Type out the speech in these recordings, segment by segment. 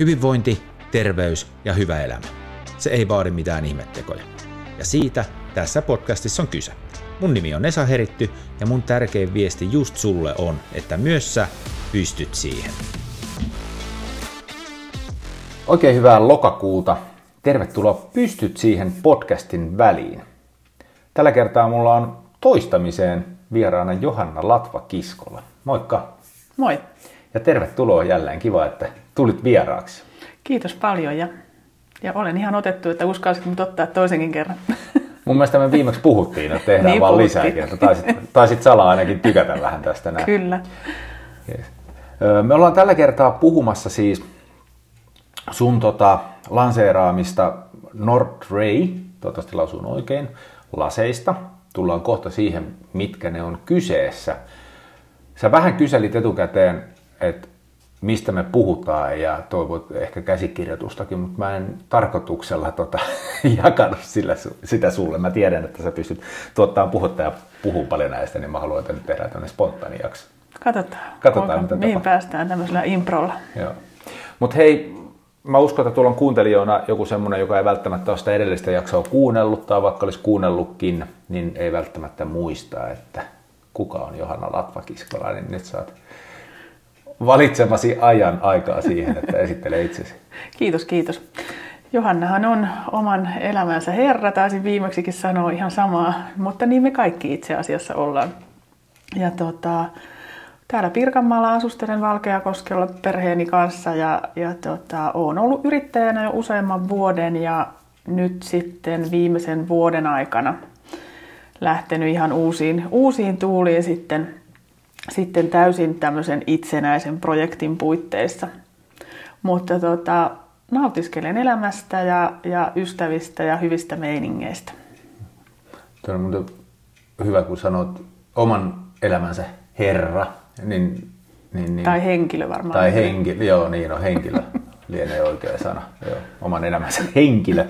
Hyvinvointi, terveys ja hyvä elämä. Se ei vaadi mitään ihmettekoja. Ja siitä tässä podcastissa on kyse. Mun nimi on Esa Heritty ja mun tärkein viesti just sulle on, että myös sä pystyt siihen. Oikein hyvää lokakuuta. Tervetuloa Pystyt siihen podcastin väliin. Tällä kertaa mulla on toistamiseen vieraana Johanna Latva-Kiskola. Moikka! Moi! Ja tervetuloa jälleen. Kiva, että tulit vieraaksi. Kiitos paljon ja, ja olen ihan otettu, että uskallisitko mut ottaa toisenkin kerran. Mun mielestä me viimeksi puhuttiin, että tehdään Niin vaan puhuttiin. lisääkin. Että taisit, taisit salaa ainakin tykätä vähän tästä näin. Kyllä. Yes. Me ollaan tällä kertaa puhumassa siis sun tota, lanseeraamista Nordray, toivottavasti lausun oikein, laseista. Tullaan kohta siihen, mitkä ne on kyseessä. Sä vähän kyselit etukäteen, että mistä me puhutaan ja toivot ehkä käsikirjoitustakin, mutta mä en tarkoituksella tota, jakanut sillä, sitä sulle. Mä tiedän, että sä pystyt tuottamaan puhetta ja puhuu paljon näistä, niin mä haluan, että nyt tehdään tämmöinen spontaani jakso. Katsotaan. Katsotaan, Olkaa- mitä mihin tapahtuu. päästään tämmöisellä improlla. Joo. Mutta hei, mä uskon, että tuolla on kuuntelijoina joku semmoinen, joka ei välttämättä ole sitä edellistä jaksoa kuunnellut, tai vaikka olisi kuunnellutkin, niin ei välttämättä muista, että kuka on Johanna Latvakiskola, niin nyt saat valitsemasi ajan aikaa siihen, että esittele itsesi. Kiitos, kiitos. Johannahan on oman elämänsä herra, taisin viimeksikin sanoa ihan samaa, mutta niin me kaikki itse asiassa ollaan. Ja tota, täällä Pirkanmaalla asustelen Valkeakoskella perheeni kanssa ja, ja tota, olen ollut yrittäjänä jo useamman vuoden ja nyt sitten viimeisen vuoden aikana lähtenyt ihan uusiin, uusiin tuuliin sitten, sitten täysin tämmöisen itsenäisen projektin puitteissa. Mutta tota, nautiskelen elämästä ja, ja ystävistä ja hyvistä meiningeistä. Tuo on muuten hyvä, kun sanot oman elämänsä herra, niin... niin, niin Tai henkilö varmaan. Tai henkilö, joo niin on henkilö, lienee oikea sana, joo, oman elämänsä henkilö.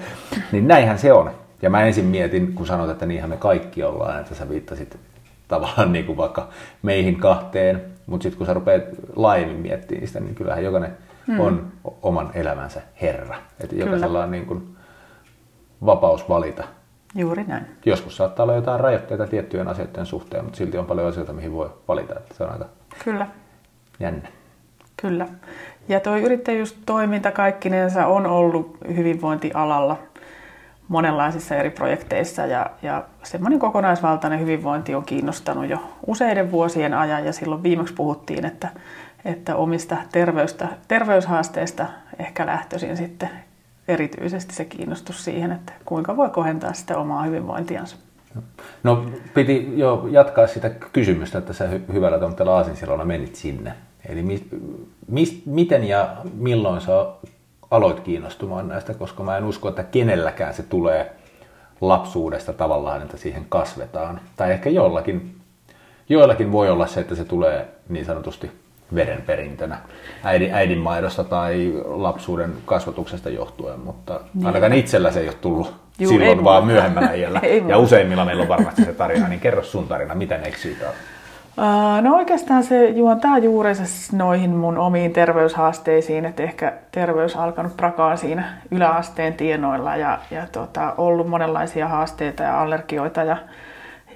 Niin näinhän se on. Ja mä ensin mietin, kun sanoit, että niinhän me kaikki ollaan, että sä viittasit tavallaan niin kuin vaikka meihin kahteen, mutta sitten kun sä rupeat laajemmin miettimään sitä, niin kyllähän jokainen mm. on oman elämänsä herra. Että jokaisella on niin kuin vapaus valita. Juuri näin. Joskus saattaa olla jotain rajoitteita tiettyjen asioiden suhteen, mutta silti on paljon asioita, mihin voi valita. Että se on aika Kyllä, jännä. kyllä. Ja tuo yrittäjyystoiminta kaikkinensa on ollut hyvinvointialalla monenlaisissa eri projekteissa ja, ja semmoinen kokonaisvaltainen hyvinvointi on kiinnostanut jo useiden vuosien ajan ja silloin viimeksi puhuttiin, että, että omista terveystä, terveyshaasteista ehkä lähtöisin sitten erityisesti se kiinnostus siihen, että kuinka voi kohentaa sitä omaa hyvinvointiansa. No piti jo jatkaa sitä kysymystä, että sä hy- hyvällä tommoitella aasinsilloilla menit sinne. Eli mi- mis, miten ja milloin sä aloit kiinnostumaan näistä, koska mä en usko, että kenelläkään se tulee lapsuudesta tavallaan, että siihen kasvetaan. Tai ehkä jollakin, joillakin voi olla se, että se tulee niin sanotusti verenperintönä äidin, äidinmaidosta tai lapsuuden kasvatuksesta johtuen, mutta Niin. ainakaan itsellä se ei ole tullut Juu, silloin, ei vaan myöhemmällä iällä. Ja useimmilla meillä on varmasti se tarina, niin kerro sun tarina, miten? Ää, No oikeastaan se juontaa juurensa noihin mun omiin terveyshaasteisiin, että ehkä terveys alkanut prakaa siinä yläasteen tienoilla ja, ja tota, ollut monenlaisia haasteita ja allergioita ja,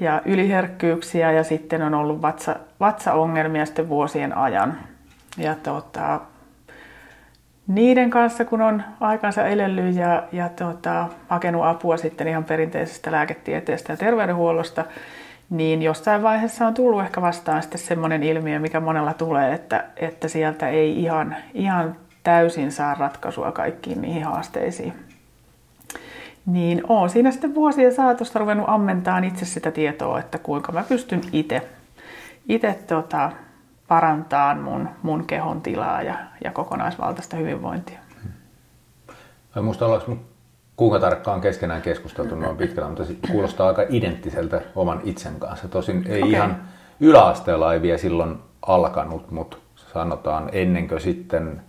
ja yliherkkyyksiä ja sitten on ollut vatsa, vatsaongelmia sitten vuosien ajan. Ja tota, niiden kanssa, kun on aikansa elellyt ja, ja tota, hakenut apua sitten ihan perinteisestä lääketieteestä ja terveydenhuollosta, niin jossain vaiheessa on tullut ehkä vastaan sitten semmoinen ilmiö, mikä monella tulee, että, että sieltä ei ihan, ihan täysin saa ratkaisua kaikkiin niihin haasteisiin. Niin olen siinä sitten vuosien saatossa ruvennut ammentaan itse sitä tietoa, että kuinka mä pystyn itse itse tota, parantaa mun, mun kehon tilaa ja, ja kokonaisvaltaista hyvinvointia. En muista ollaanko kuinka tarkkaan keskenään keskusteltu noin pitkällä, mutta se kuulostaa aika identtiseltä oman itsen kanssa. Tosin ei Okei. ihan yläasteella ei vielä silloin alkanut, mutta sanotaan ennen kuin sitten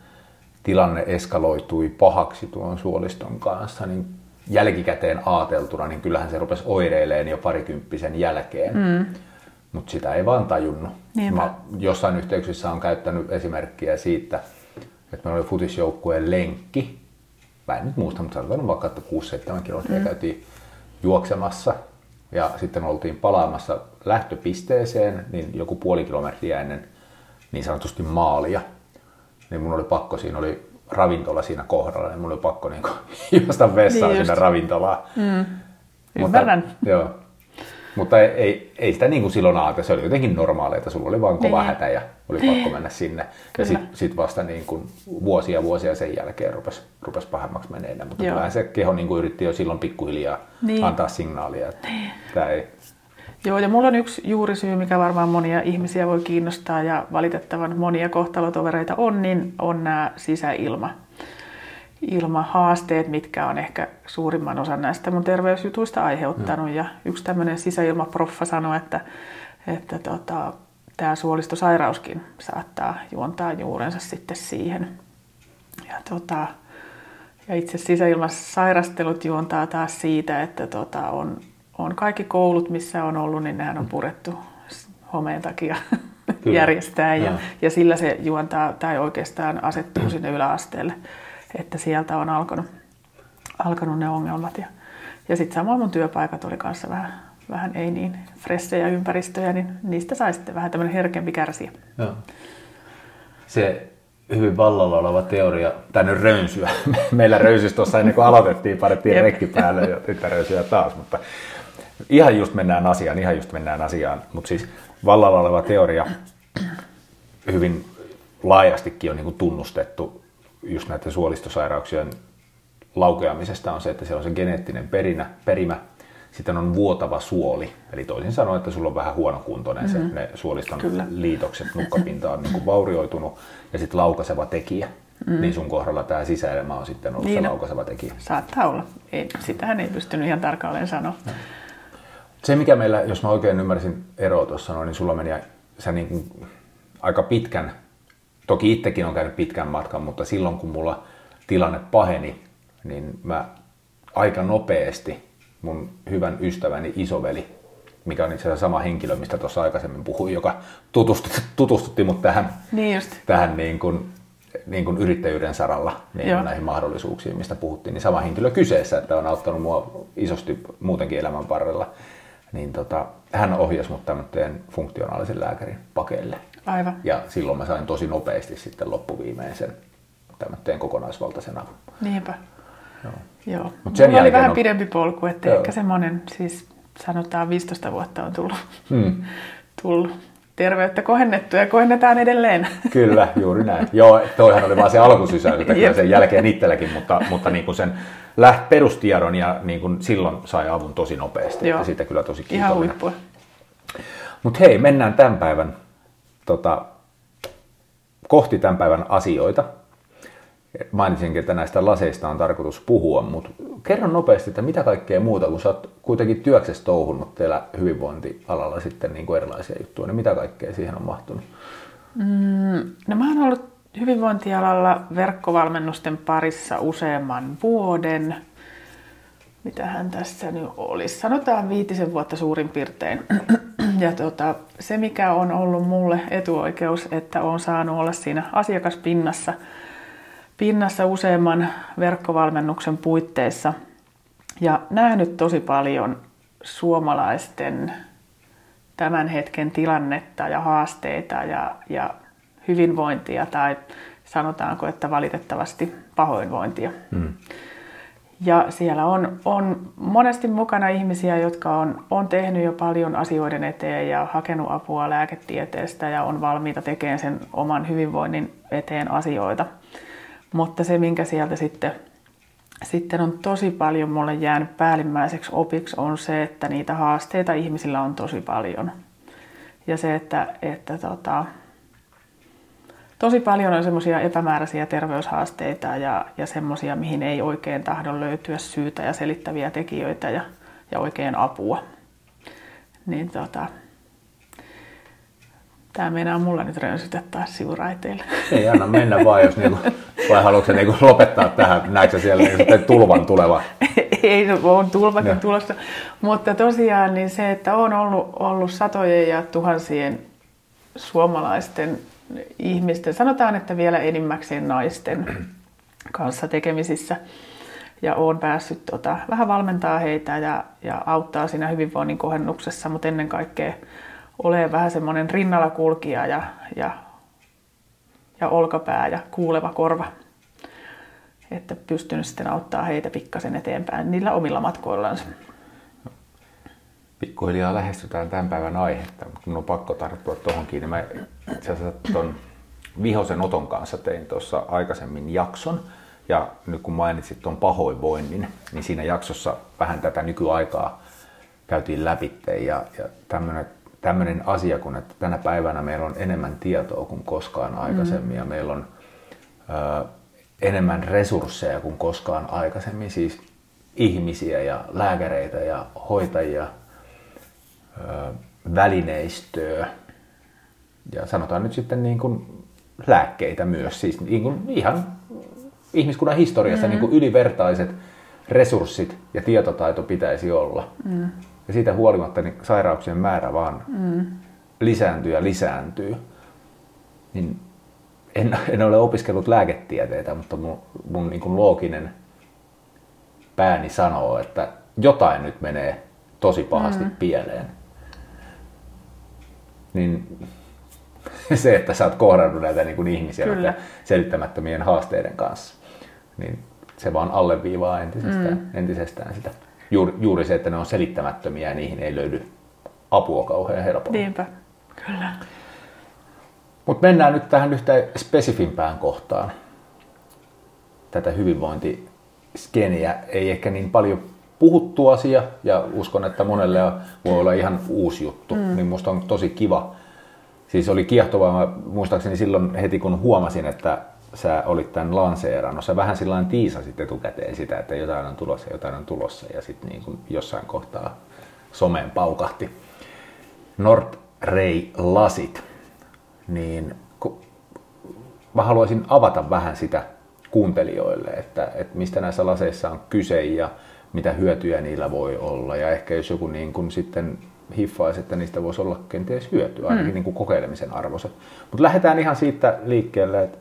tilanne eskaloitui pahaksi tuon suoliston kanssa, niin jälkikäteen aateltuna, niin kyllähän se rupesi oireileen jo parikymppisen jälkeen. Mm. Mutta sitä ei vaan tajunnut. Niinpä. Mä jossain yhteyksissä on käyttänyt esimerkkiä siitä, että meillä oli futisjoukkueen lenkki. Mä en nyt muista, mutta sanotaan vaikka, että 6-7 kilometriä mm. käytiin juoksemassa. Ja sitten oltiin palaamassa lähtöpisteeseen, niin joku puoli kilometriä ennen niin sanotusti maalia. Niin mun oli pakko, siinä oli ravintola siinä kohdalla, niin mun oli pakko niin juosta vessaan niin sinne ravintolaan. Mm. Ymmärrän. Mutta, joo. Mutta ei, ei, ei sitä niin kuin silloin ajatella, se oli jotenkin normaalia, että sulla oli vaan kova niin. hätä ja oli pakko mennä sinne. Kyllä. Ja sitten sit vasta niin kuin vuosia vuosia sen jälkeen rupesi, rupesi pahemmaksi menemään. Mutta Joo. kyllähän se keho niin kuin yritti jo silloin pikkuhiljaa niin. antaa signaalia, että niin. tämä ei... Joo, ja mulla on yksi juurisyy, mikä varmaan monia ihmisiä voi kiinnostaa ja valitettavan monia kohtalotovereita on, niin on nämä sisäilma ilmahaasteet, mitkä on ehkä suurimman osan näistä mun terveysjutuista aiheuttanut. Mm. Ja yksi tämmöinen sisäilmaproffa sanoi, että, että tota, tämä suolistosairauskin saattaa juontaa juurensa sitten siihen. Ja, tota, ja itse sisäilmasairastelut juontaa taas siitä, että tota, on, on kaikki koulut, missä on ollut, niin nehän on purettu homeen takia Kyllä. järjestää. Ja, ja sillä se juontaa tai oikeastaan asettuu sinne yläasteelle että sieltä on alkanut, alkanut ne ongelmat. Ja, ja sitten samoin mun työpaikat oli kanssa vähän, vähän ei niin fressejä ympäristöjä, niin niistä sai sitten vähän tämmöinen herkempi kärsiä. Joo. Se hyvin vallalla oleva teoria, tai nyt rönsyä. Meillä rönsys tuossa ennen kuin aloitettiin, parettiin rekki päälle ja nyt rönsyä taas, mutta ihan just mennään asiaan, ihan just mennään asiaan. Mutta siis vallalla oleva teoria hyvin laajastikin on niin kuin tunnustettu just näiden suolistosairauksien laukeamisesta on se, että siellä on se geneettinen perinä, perimä, sitten on vuotava suoli, eli toisin sanoen, että sulla on vähän huonokuntoinen mm-hmm. se, ne suoliston Kyllä. liitokset, nukkapinta on niin kuin vaurioitunut, ja sitten laukaiseva tekijä. Mm. Niin sun kohdalla tämä sisäelämä on sitten ollut niin, se laukaiseva tekijä. Saattaa olla. Ei, sitähän ei pystynyt ihan tarkalleen sanoa. Se, mikä meillä, jos mä oikein ymmärsin eroa tuossa, niin sulla meni sä niin kuin aika pitkän Toki itsekin on käynyt pitkän matkan, mutta silloin kun mulla tilanne paheni, niin mä aika nopeasti mun hyvän ystäväni isoveli, mikä on itse asiassa sama henkilö, mistä tuossa aikaisemmin puhuin, joka tutustutti, tutustutti mut tähän, niin just. tähän niin kuin, niin kuin yrittäjyyden saralla niin näihin mahdollisuuksiin, mistä puhuttiin, niin sama henkilö kyseessä, että on auttanut mua isosti muutenkin elämän varrella. Niin tota, hän ohjasi mut tämmöisen funktionaalisen lääkärin pakeille. Aivan. Ja silloin mä sain tosi nopeasti sitten loppuviimein sen tämmöisen kokonaisvaltaisen avun. Niinpä. Joo. Joo. Mut sen oli vähän on... pidempi polku, että Joo. ehkä semmoinen, siis sanotaan 15 vuotta on tullut, hmm. tullut terveyttä kohennettu ja kohennetaan edelleen. Kyllä, juuri näin. Joo, toihan oli vaan se alkusysäys, että kyllä sen jälkeen itselläkin, mutta, mutta niin kuin sen läht perustiedon ja niin kuin silloin sai avun tosi nopeasti. Joo. Että siitä kyllä tosi kiitollinen. Ihan huippua. Mutta hei, mennään tämän päivän kohti tämän päivän asioita. Mainitsinkin, että näistä laseista on tarkoitus puhua, mutta kerro nopeasti, että mitä kaikkea muuta, kun sä oot kuitenkin työksessä touhunut teillä hyvinvointialalla sitten niin kuin erilaisia juttuja, niin mitä kaikkea siihen on mahtunut? Mm, no mä oon ollut hyvinvointialalla verkkovalmennusten parissa useamman vuoden. Mitähän tässä nyt olisi? Sanotaan viitisen vuotta suurin piirtein. Ja tota, se, mikä on ollut mulle etuoikeus, että olen saanut olla siinä asiakaspinnassa pinnassa useamman verkkovalmennuksen puitteissa ja nähnyt tosi paljon suomalaisten tämän hetken tilannetta ja haasteita ja, ja hyvinvointia tai sanotaanko, että valitettavasti pahoinvointia. Mm. Ja siellä on, on monesti mukana ihmisiä, jotka on, on tehnyt jo paljon asioiden eteen ja hakenut apua lääketieteestä ja on valmiita tekemään sen oman hyvinvoinnin eteen asioita. Mutta se, minkä sieltä sitten, sitten on tosi paljon mulle jäänyt päällimmäiseksi opiksi, on se, että niitä haasteita ihmisillä on tosi paljon. Ja se, että, että tota, tosi paljon on semmoisia epämääräisiä terveyshaasteita ja, ja semmoisia, mihin ei oikein tahdon löytyä syytä ja selittäviä tekijöitä ja, ja oikein apua. Niin tota, Tämä meinaa mulla nyt rönsytä taas sivuraiteille. Ei anna mennä vaan, jos niinku, vai haluatko niinku lopettaa tähän, näetkö siellä sitten tulvan tuleva? Ei, on tulvakin no. tulossa. Mutta tosiaan niin se, että on ollut, ollut satojen ja tuhansien suomalaisten ihmisten, sanotaan, että vielä enimmäkseen naisten kanssa tekemisissä. Ja olen päässyt tota, vähän valmentaa heitä ja, ja auttaa siinä hyvinvoinnin kohennuksessa, mutta ennen kaikkea ole vähän semmoinen rinnalla kulkija ja, ja, ja olkapää ja kuuleva korva. Että pystyn sitten auttaa heitä pikkasen eteenpäin niillä omilla matkoillansa pikkuhiljaa lähestytään tämän päivän aihetta, mutta kun on pakko tarttua tuohonkin, niin mä itse asiassa tuon Vihosen Oton kanssa tein tuossa aikaisemmin jakson, ja nyt kun mainitsit tuon pahoinvoinnin, niin siinä jaksossa vähän tätä nykyaikaa käytiin läpi, ja, ja tämmöinen tämmöinen asia, kun että tänä päivänä meillä on enemmän tietoa kuin koskaan aikaisemmin, mm. ja meillä on ö, enemmän resursseja kuin koskaan aikaisemmin, siis ihmisiä ja lääkäreitä ja hoitajia – välineistöä ja sanotaan nyt sitten niin kuin lääkkeitä myös, siis niin kuin ihan ihmiskunnan historiassa mm. niin kuin ylivertaiset resurssit ja tietotaito pitäisi olla. Mm. Ja siitä huolimatta niin sairauksien määrä vaan mm. lisääntyy ja lisääntyy. Niin en, en ole opiskellut lääketieteitä, mutta mun, mun niin kuin looginen pääni sanoo, että jotain nyt menee tosi pahasti mm. pieleen niin se, että sä oot kohdannut näitä niin kuin ihmisiä Kyllä. selittämättömien haasteiden kanssa, niin se vaan alleviivaa entisestään, mm. entisestään sitä. Juuri, juuri se, että ne on selittämättömiä ja niihin ei löydy apua kauhean helpolla. Niinpä, kyllä. Mutta mennään nyt tähän yhteen spesifimpään kohtaan. Tätä hyvinvointiskeniä ei ehkä niin paljon puhuttu asia ja uskon, että monelle voi olla ihan uusi juttu, mm. niin musta on tosi kiva. Siis oli kiehtovaa, mä muistaakseni silloin heti kun huomasin, että sä olit tämän lanseerannut, sä vähän sillä tiisasit etukäteen sitä, että jotain on tulossa, jotain on tulossa ja sitten niin kuin jossain kohtaa someen paukahti. Ray lasit, niin mä haluaisin avata vähän sitä kuuntelijoille, että, että mistä näissä laseissa on kyse ja mitä hyötyjä niillä voi olla. Ja ehkä jos joku niin kuin sitten hiffaisi, että niistä voisi olla kenties hyötyä, ainakin mm. niin kuin kokeilemisen arvoiset. Mutta lähdetään ihan siitä liikkeelle, että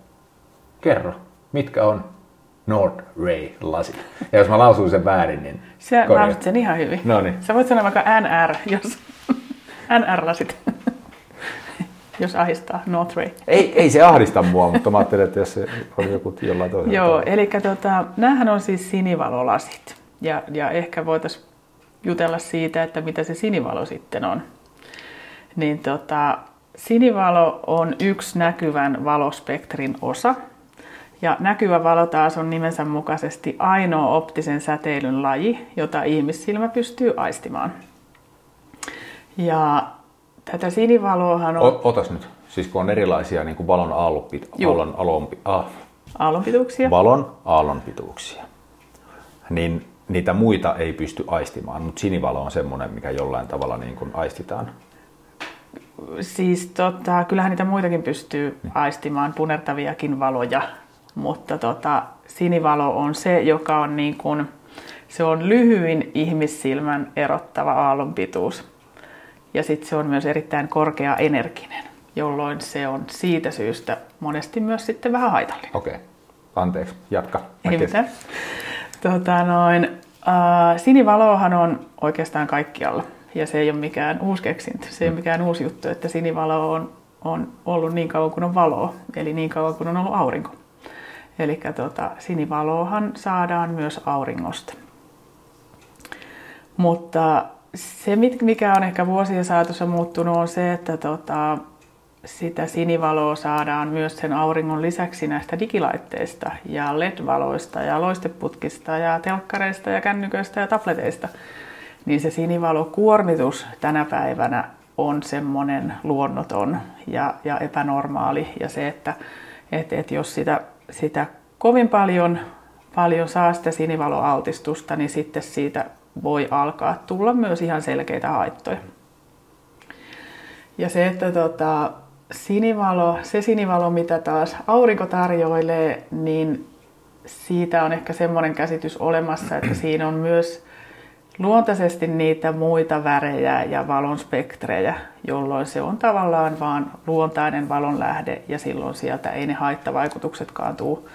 kerro, mitkä on Nord Ray lasi. Ja jos mä lausun sen väärin, niin... Sä lausut sen ihan hyvin. No niin. Sä voit sanoa vaikka NR, jos... NR-lasit. jos ahdistaa North Ray. Ei, ei se ahdista mua, mutta mä ajattelin, että jos se oli joku jollain toisella. Joo, eli tota, näähän on siis sinivalolasit. Ja, ja ehkä voitaisiin jutella siitä, että mitä se sinivalo sitten on. Niin tota, sinivalo on yksi näkyvän valospektrin osa. Ja näkyvä valo taas on nimensä mukaisesti ainoa optisen säteilyn laji, jota ihmissilmä pystyy aistimaan. Ja tätä sinivaloahan on... O, otas nyt. Siis kun on erilaisia niin kuin valon aallonpit... aallon, aallonpi... ah. aallonpituuksia. Valon aallonpituuksia. Niin niitä muita ei pysty aistimaan, mutta sinivalo on semmoinen, mikä jollain tavalla niin kuin aistitaan. Siis tota, kyllähän niitä muitakin pystyy niin. aistimaan, punertaviakin valoja, mutta tota, sinivalo on se, joka on niin kuin, se on lyhyin ihmissilmän erottava aallonpituus. Ja sitten se on myös erittäin korkea energinen, jolloin se on siitä syystä monesti myös sitten vähän haitallinen. Okei, okay. anteeksi, jatka. Ei mitään. Tota noin, äh, sinivalohan on oikeastaan kaikkialla ja se ei ole mikään uusi keksintö, se ei mm. ole mikään uusi juttu, että sinivalo on, on ollut niin kauan kuin on valoa, eli niin kauan kuin on ollut aurinko. Eli tota, sinivalohan saadaan myös auringosta. Mutta se, mikä on ehkä vuosien saatossa muuttunut, on se, että tota, sitä sinivaloa saadaan myös sen auringon lisäksi näistä digilaitteista ja LED-valoista ja loisteputkista ja telkkareista ja kännyköistä ja tableteista. Niin se sinivalokuormitus tänä päivänä on semmoinen luonnoton ja, ja epänormaali. Ja se, että et, et jos sitä, sitä kovin paljon, paljon saa sitä sinivaloaltistusta, niin sitten siitä voi alkaa tulla myös ihan selkeitä haittoja. Ja se, että tota, sinivalo, se sinivalo, mitä taas aurinko tarjoilee, niin siitä on ehkä semmoinen käsitys olemassa, että siinä on myös luontaisesti niitä muita värejä ja valon spektrejä, jolloin se on tavallaan vaan luontainen valonlähde ja silloin sieltä ei ne haittavaikutuksetkaan tuu,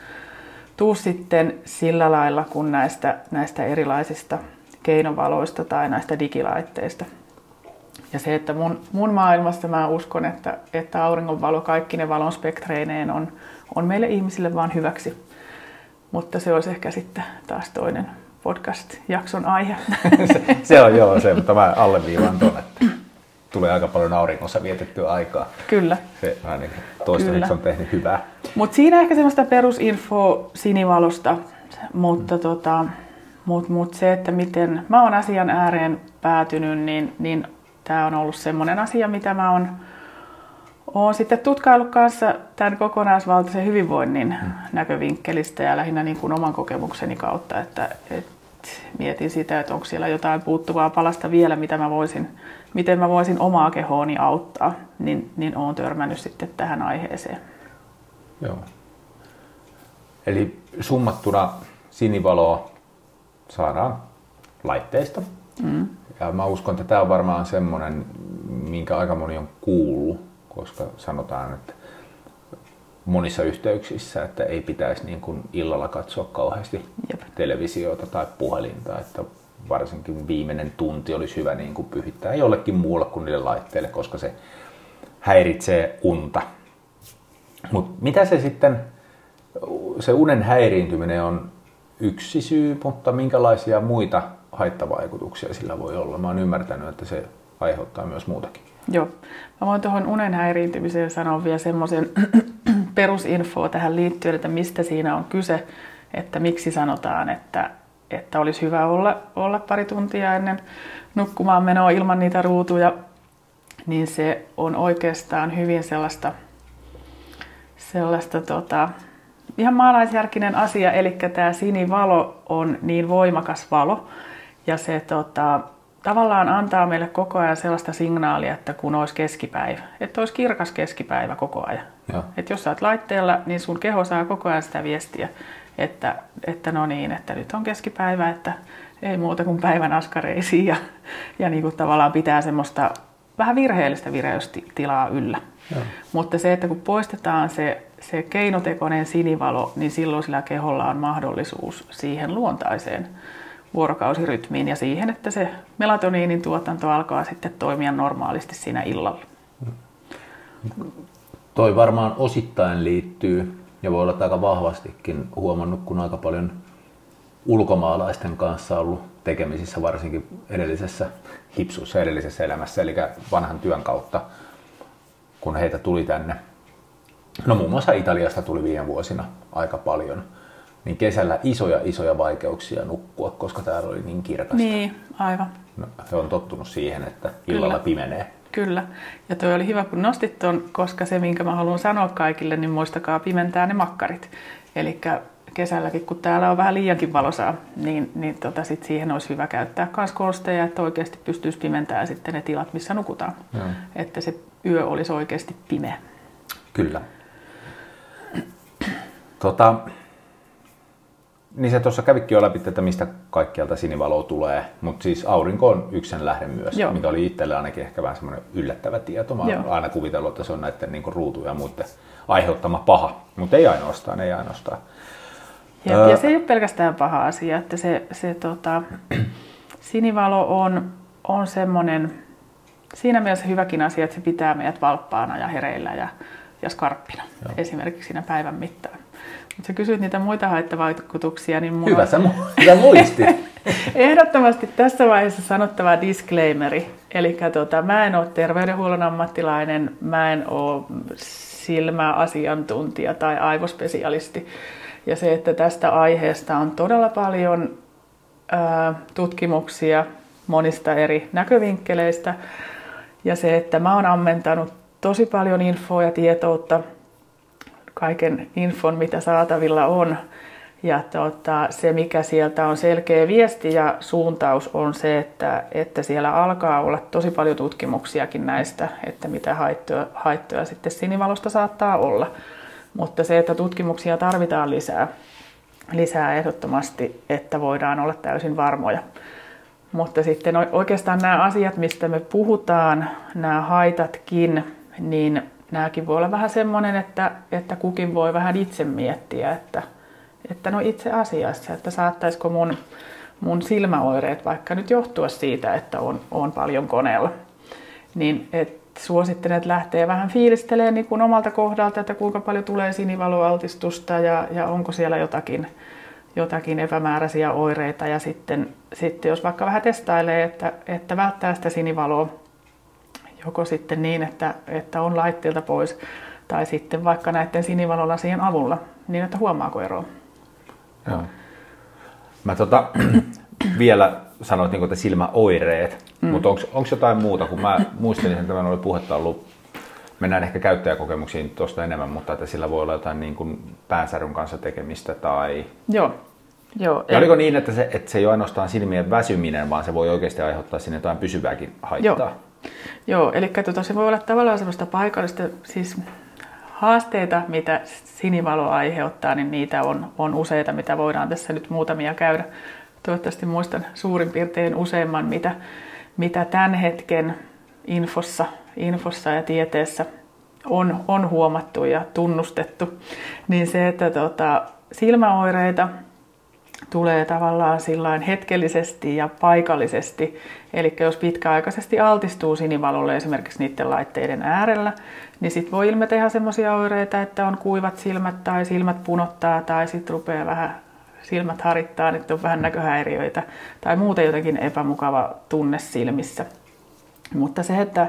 tuu sitten sillä lailla kuin näistä, näistä erilaisista keinovaloista tai näistä digilaitteista. Ja se, että mun, mun maailmassa mä uskon, että, että auringonvalo kaikki ne valon spektreineen on, on meille ihmisille vaan hyväksi. Mutta se olisi ehkä sitten taas toinen podcast-jakson aihe. se, se on joo se, mutta mä alleviivaan tuon, että tulee aika paljon auringossa vietettyä aikaa. Kyllä. Se ainakin toistaiseksi on tehnyt hyvää. Mutta siinä ehkä semmoista perusinfo sinivalosta, mutta mm. tota, mut, mut se, että miten mä oon asian ääreen päätynyt, niin, niin tämä on ollut semmoinen asia, mitä mä oon olen sitten tutkaillut kanssa tämän kokonaisvaltaisen hyvinvoinnin mm. näkövinkkelistä ja lähinnä niin kuin oman kokemukseni kautta, että, että mietin sitä, että onko siellä jotain puuttuvaa palasta vielä, mitä mä voisin, miten mä voisin omaa kehooni auttaa, niin, niin olen törmännyt sitten tähän aiheeseen. Joo. Eli summattuna sinivaloa saadaan laitteista. Mm. Ja mä uskon, että tämä on varmaan semmoinen, minkä aika moni on kuullut, koska sanotaan, että monissa yhteyksissä, että ei pitäisi niin kuin illalla katsoa kauheasti Jep. televisiota tai puhelinta, että varsinkin viimeinen tunti olisi hyvä niin kuin pyhittää jollekin muulle kuin niille laitteille, koska se häiritsee unta. Mutta mitä se sitten, se unen häiriintyminen on yksi syy, mutta minkälaisia muita haittavaikutuksia sillä voi olla? Mä oon ymmärtänyt, että se aiheuttaa myös muutakin. Joo. Mä voin tuohon unen häiriintymiseen sanoa vielä semmoisen perusinfoa tähän liittyen, että mistä siinä on kyse, että miksi sanotaan, että, että olisi hyvä olla, olla pari tuntia ennen nukkumaan menoa ilman niitä ruutuja, niin se on oikeastaan hyvin sellaista, sellaista tota, ihan maalaisjärkinen asia, eli tämä sinivalo on niin voimakas valo, ja se tota, tavallaan antaa meille koko ajan sellaista signaalia, että kun olisi keskipäivä, että olisi kirkas keskipäivä koko ajan. Että jos sä oot laitteella, niin sun keho saa koko ajan sitä viestiä, että, että no niin, että nyt on keskipäivä, että ei muuta kuin päivän askareisiin ja, ja niin kuin tavallaan pitää semmoista vähän virheellistä vireystilaa yllä. Joo. Mutta se, että kun poistetaan se, se keinotekoinen sinivalo, niin silloin sillä keholla on mahdollisuus siihen luontaiseen vuorokausirytmiin ja siihen, että se melatoniinin tuotanto alkaa sitten toimia normaalisti siinä illalla. Toi varmaan osittain liittyy ja voi olla aika vahvastikin huomannut, kun aika paljon ulkomaalaisten kanssa ollut tekemisissä, varsinkin edellisessä hipsussa, edellisessä elämässä, eli vanhan työn kautta, kun heitä tuli tänne. No muun muassa Italiasta tuli viime vuosina aika paljon – niin kesällä isoja isoja vaikeuksia nukkua, koska täällä oli niin kirkasta. Niin, aivan. No, he on tottunut siihen, että illalla Kyllä. pimenee. Kyllä. Ja toi oli hyvä, kun nostit ton, koska se, minkä mä haluan sanoa kaikille, niin muistakaa pimentää ne makkarit. Eli kesälläkin, kun täällä on vähän liiankin valosaa, niin, niin tota, sit siihen olisi hyvä käyttää myös konsteja, että oikeasti pystyisi pimentämään sitten ne tilat, missä nukutaan. Mm. Että se yö olisi oikeasti pimeä. Kyllä. Tota, niin se tuossa kävikin jo läpi, että mistä kaikkialta sinivalo tulee, mutta siis aurinko on yksi sen lähde myös, Joo. mikä oli itselle ainakin ehkä vähän semmoinen yllättävä tieto. Mä oon aina kuvitellut, että se on näiden niin ruutuja ja muiden aiheuttama paha, mutta ei ainoastaan, ei ainoastaan. Ja, öö, ja se ei ole pelkästään paha asia, että se, se tota, sinivalo on, on semmoinen siinä mielessä hyväkin asia, että se pitää meidät valppaana ja hereillä ja, ja skarppina Joo. esimerkiksi siinä päivän mittaan. Sä kysyit niitä muita haittavaikutuksia, niin mulla Hyvä, sä, hyvä muisti. Ehdottomasti tässä vaiheessa sanottava disclaimeri. Eli tuota, mä en ole terveydenhuollon ammattilainen, mä en ole silmäasiantuntija tai aivospesialisti. Ja se, että tästä aiheesta on todella paljon ää, tutkimuksia monista eri näkövinkkeleistä. Ja se, että mä oon ammentanut tosi paljon infoa ja tietoutta kaiken infon, mitä saatavilla on. Ja tota, se, mikä sieltä on selkeä viesti ja suuntaus, on se, että, että siellä alkaa olla tosi paljon tutkimuksiakin näistä, että mitä haittoja, haittoja sitten sinivalosta saattaa olla. Mutta se, että tutkimuksia tarvitaan lisää, lisää ehdottomasti, että voidaan olla täysin varmoja. Mutta sitten oikeastaan nämä asiat, mistä me puhutaan, nämä haitatkin, niin nämäkin voi olla vähän semmoinen, että, että kukin voi vähän itse miettiä, että, että no itse asiassa, että saattaisiko mun, mun silmäoireet vaikka nyt johtua siitä, että on, on paljon koneella. Niin et suosittelen, että lähtee vähän fiilistelemään niin kuin omalta kohdalta, että kuinka paljon tulee sinivaloaltistusta ja, ja onko siellä jotakin, jotakin epämääräisiä oireita. Ja sitten, sitten jos vaikka vähän testailee, että, että välttää sitä sinivaloa, joko sitten niin, että, että on laitteelta pois, tai sitten vaikka näiden sinivalolasien avulla, niin että huomaako eroa. Joo. Mä tota, vielä sanoit niin että silmäoireet, mm. mutta onko jotain muuta, kun mä muistelin, että meillä oli puhetta ollut, mennään ehkä käyttäjäkokemuksiin tuosta enemmän, mutta että sillä voi olla jotain niin kuin päänsäryn kanssa tekemistä tai... Joo. Joo, ja oliko niin, että se, että se ei ole ainoastaan silmien väsyminen, vaan se voi oikeasti aiheuttaa sinne jotain pysyvääkin haittaa? Joo, Joo eli tota, se voi olla tavallaan sellaista paikallista, siis haasteita, mitä sinivalo aiheuttaa, niin niitä on, on useita, mitä voidaan tässä nyt muutamia käydä. Toivottavasti muistan suurin piirtein useimman, mitä, mitä tämän hetken infossa, infossa ja tieteessä on, on huomattu ja tunnustettu. Niin se, että tota, silmäoireita tulee tavallaan sillain hetkellisesti ja paikallisesti. Eli jos pitkäaikaisesti altistuu sinivalolle esimerkiksi niiden laitteiden äärellä, niin sitten voi ilmetä ihan semmoisia oireita, että on kuivat silmät tai silmät punottaa tai sitten rupeaa vähän silmät harittaa, nyt on vähän näköhäiriöitä tai muuten jotenkin epämukava tunne silmissä. Mutta se, että,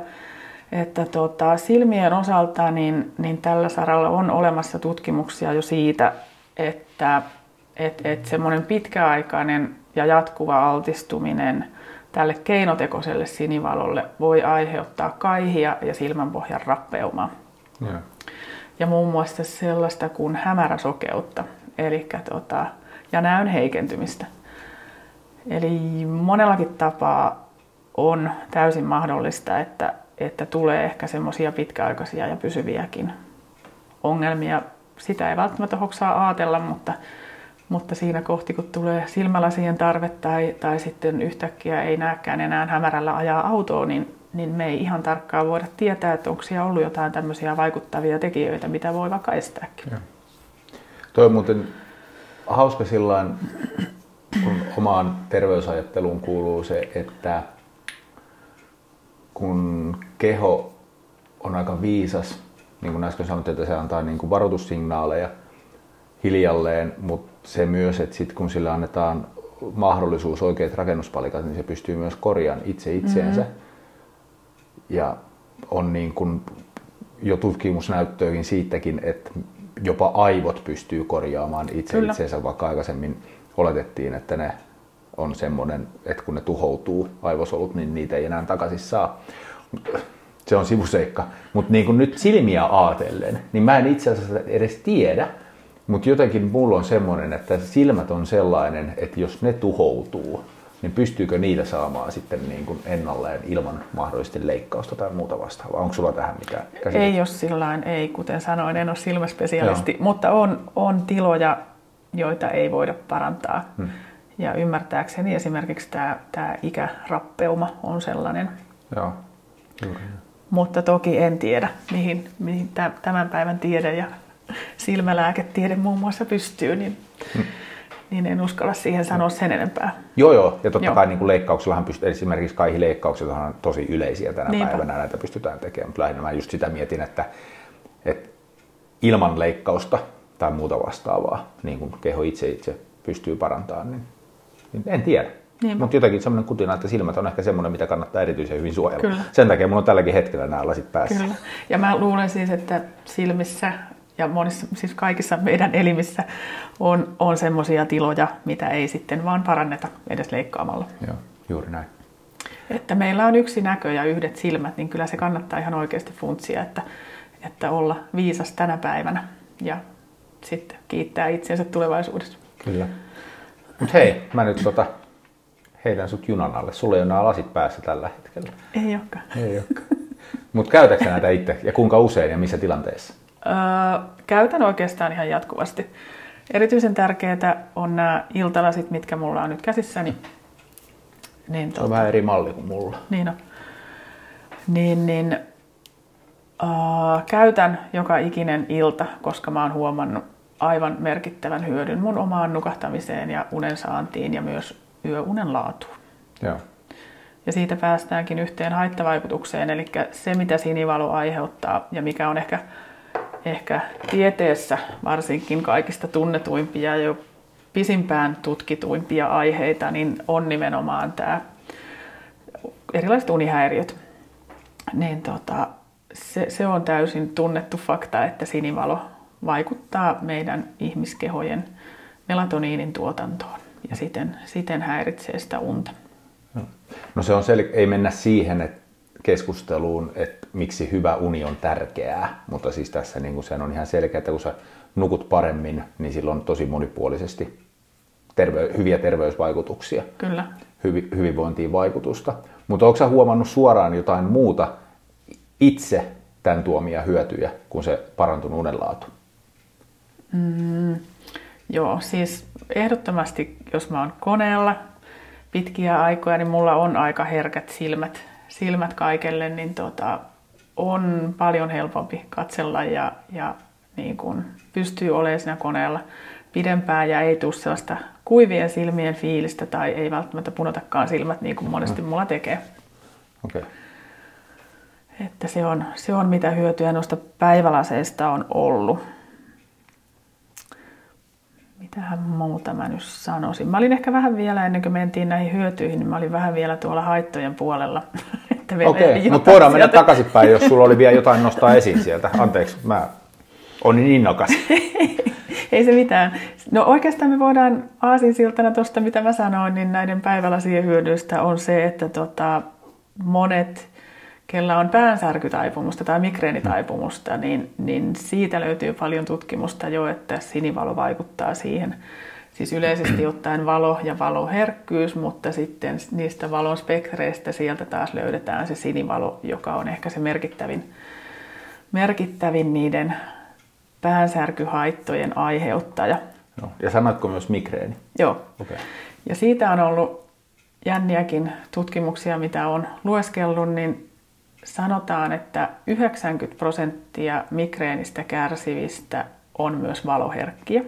että tota, silmien osalta niin, niin tällä saralla on olemassa tutkimuksia jo siitä, että et, et semmoinen pitkäaikainen ja jatkuva altistuminen tälle keinotekoiselle sinivalolle voi aiheuttaa kaihia ja silmänpohjan rappeumaa. Ja. ja muun muassa sellaista kuin hämäräsokeutta, eli tota, ja näön heikentymistä. Eli monellakin tapaa on täysin mahdollista, että, että tulee ehkä semmoisia pitkäaikaisia ja pysyviäkin ongelmia. Sitä ei välttämättä hoksaa ajatella, mutta, mutta siinä kohti, kun tulee silmälasien tarve tai, tai sitten yhtäkkiä ei näkään enää hämärällä ajaa autoa, niin, niin me ei ihan tarkkaan voida tietää, että onko siellä ollut jotain tämmöisiä vaikuttavia tekijöitä, mitä voi vaikka estääkin. Ja. Toi on muuten hauska sillä kun omaan terveysajatteluun kuuluu se, että kun keho on aika viisas, niin kuin äsken sanoit, että se antaa niin kuin varoitussignaaleja hiljalleen, mutta se myös, että sit kun sille annetaan mahdollisuus oikeat rakennuspalikat, niin se pystyy myös korjaamaan itse itseensä. Mm-hmm. Ja on niin kuin jo tutkimusnäyttöihin siitäkin, että jopa aivot pystyy korjaamaan itse Kyllä. itseensä, vaikka aikaisemmin oletettiin, että ne on semmoinen, että kun ne tuhoutuu aivosolut, niin niitä ei enää takaisin saa. Se on sivuseikka. Mutta niin nyt silmiä aatellen, niin mä en itse asiassa edes tiedä, mutta jotenkin mulla on semmoinen, että silmät on sellainen, että jos ne tuhoutuu, niin pystyykö niitä saamaan sitten niin kuin ennalleen ilman mahdollisesti leikkausta tai muuta vastaavaa? Onko sulla tähän mitään käsitystä? Ei ole sillä ei, kuten sanoin, en ole silmäspesialisti, Joo. mutta on, on tiloja, joita ei voida parantaa. Hmm. Ja ymmärtääkseni esimerkiksi tämä, tämä ikärappeuma on sellainen. Joo. Mutta toki en tiedä, mihin, mihin tämän päivän tiede ja silmälääketiede muun muassa pystyy, niin hmm niin en uskalla siihen sanoa sen enempää. Joo, joo. Ja totta joo. kai niin kuin leikkauksellahan pystyy, esimerkiksi kaihileikkaukset on tosi yleisiä tänä Niinpä. päivänä, näitä pystytään tekemään. Mutta lähinnä mä just sitä mietin, että, että ilman leikkausta tai muuta vastaavaa, niin kuin keho itse itse pystyy parantamaan, niin, niin en tiedä. Mutta jotenkin semmoinen kutina, että silmät on ehkä semmoinen, mitä kannattaa erityisen hyvin suojella. Kyllä. Sen takia mulla on tälläkin hetkellä nämä lasit päässä. Kyllä. Ja mä luulen siis, että silmissä ja monissa, siis kaikissa meidän elimissä on, on semmoisia tiloja, mitä ei sitten vaan paranneta edes leikkaamalla. Joo, juuri näin. Että meillä on yksi näkö ja yhdet silmät, niin kyllä se kannattaa ihan oikeasti funtsia, että, että olla viisas tänä päivänä ja sitten kiittää itsensä tulevaisuudessa. Kyllä. Mutta hei, mä nyt tota, heidän sut junan alle. Sulla ei ole nämä lasit päässä tällä hetkellä. Ei olekaan. Ei olekaan. Mutta käytätkö näitä itse ja kuinka usein ja missä tilanteessa? Käytän oikeastaan ihan jatkuvasti. Erityisen tärkeää on nämä iltalasit, mitkä mulla on nyt käsissäni. niin se on vähän eri malli kuin mulla. Niin, on. niin, niin äh, käytän joka ikinen ilta, koska mä oon huomannut aivan merkittävän hyödyn mun omaan nukahtamiseen ja unen saantiin ja myös yöunen laatuun. Joo. Ja siitä päästäänkin yhteen haittavaikutukseen, eli se mitä sinivalo aiheuttaa ja mikä on ehkä, ehkä tieteessä varsinkin kaikista tunnetuimpia ja jo pisimpään tutkituimpia aiheita, niin on nimenomaan tämä erilaiset unihäiriöt. Niin tota, se, se on täysin tunnettu fakta, että sinivalo vaikuttaa meidän ihmiskehojen melatoniinin tuotantoon ja siten, siten häiritsee sitä unta. No se on sel- ei mennä siihen että keskusteluun, että miksi hyvä uni on tärkeää, mutta siis tässä niin sen on ihan selkeää, että kun sä nukut paremmin, niin sillä on tosi monipuolisesti terve- hyviä terveysvaikutuksia. Kyllä. Hyvi- hyvinvointiin vaikutusta. Mutta onko sä huomannut suoraan jotain muuta itse tämän tuomia hyötyjä kuin se parantunut unenlaatu? Mm, joo, siis ehdottomasti, jos mä oon koneella pitkiä aikoja, niin mulla on aika herkät silmät, silmät kaikelle, niin tota, on paljon helpompi katsella ja, ja niin kun pystyy olemaan siinä koneella pidempään ja ei tule sellaista kuivien silmien fiilistä tai ei välttämättä punotakaan silmät niin kuin monesti mm. mulla tekee. Okay. Että se on, se on mitä hyötyä noista päivälaseista on ollut. Mitähän muuta mä nyt sanoisin? Mä olin ehkä vähän vielä, ennen kuin mentiin näihin hyötyihin, niin mä olin vähän vielä tuolla haittojen puolella. Okei, okay. mutta voidaan mennä takaisinpäin, jos sulla oli vielä jotain nostaa esiin sieltä. Anteeksi, mä olin niin innokas. Ei se mitään. No oikeastaan me voidaan aasinsiltana tuosta, mitä mä sanoin, niin näiden päivälasien hyödyistä on se, että tota, monet kella on päänsärkytaipumusta tai migreenitaipumusta, niin, niin siitä löytyy paljon tutkimusta jo, että sinivalo vaikuttaa siihen. Siis yleisesti ottaen valo ja valoherkkyys, mutta sitten niistä valon spektreistä sieltä taas löydetään se sinivalo, joka on ehkä se merkittävin, merkittävin niiden päänsärkyhaittojen aiheuttaja. No, ja sanoitko myös migreeni? Joo. Okay. Ja siitä on ollut jänniäkin tutkimuksia, mitä on lueskellut, niin sanotaan, että 90 prosenttia migreenistä kärsivistä on myös valoherkkiä,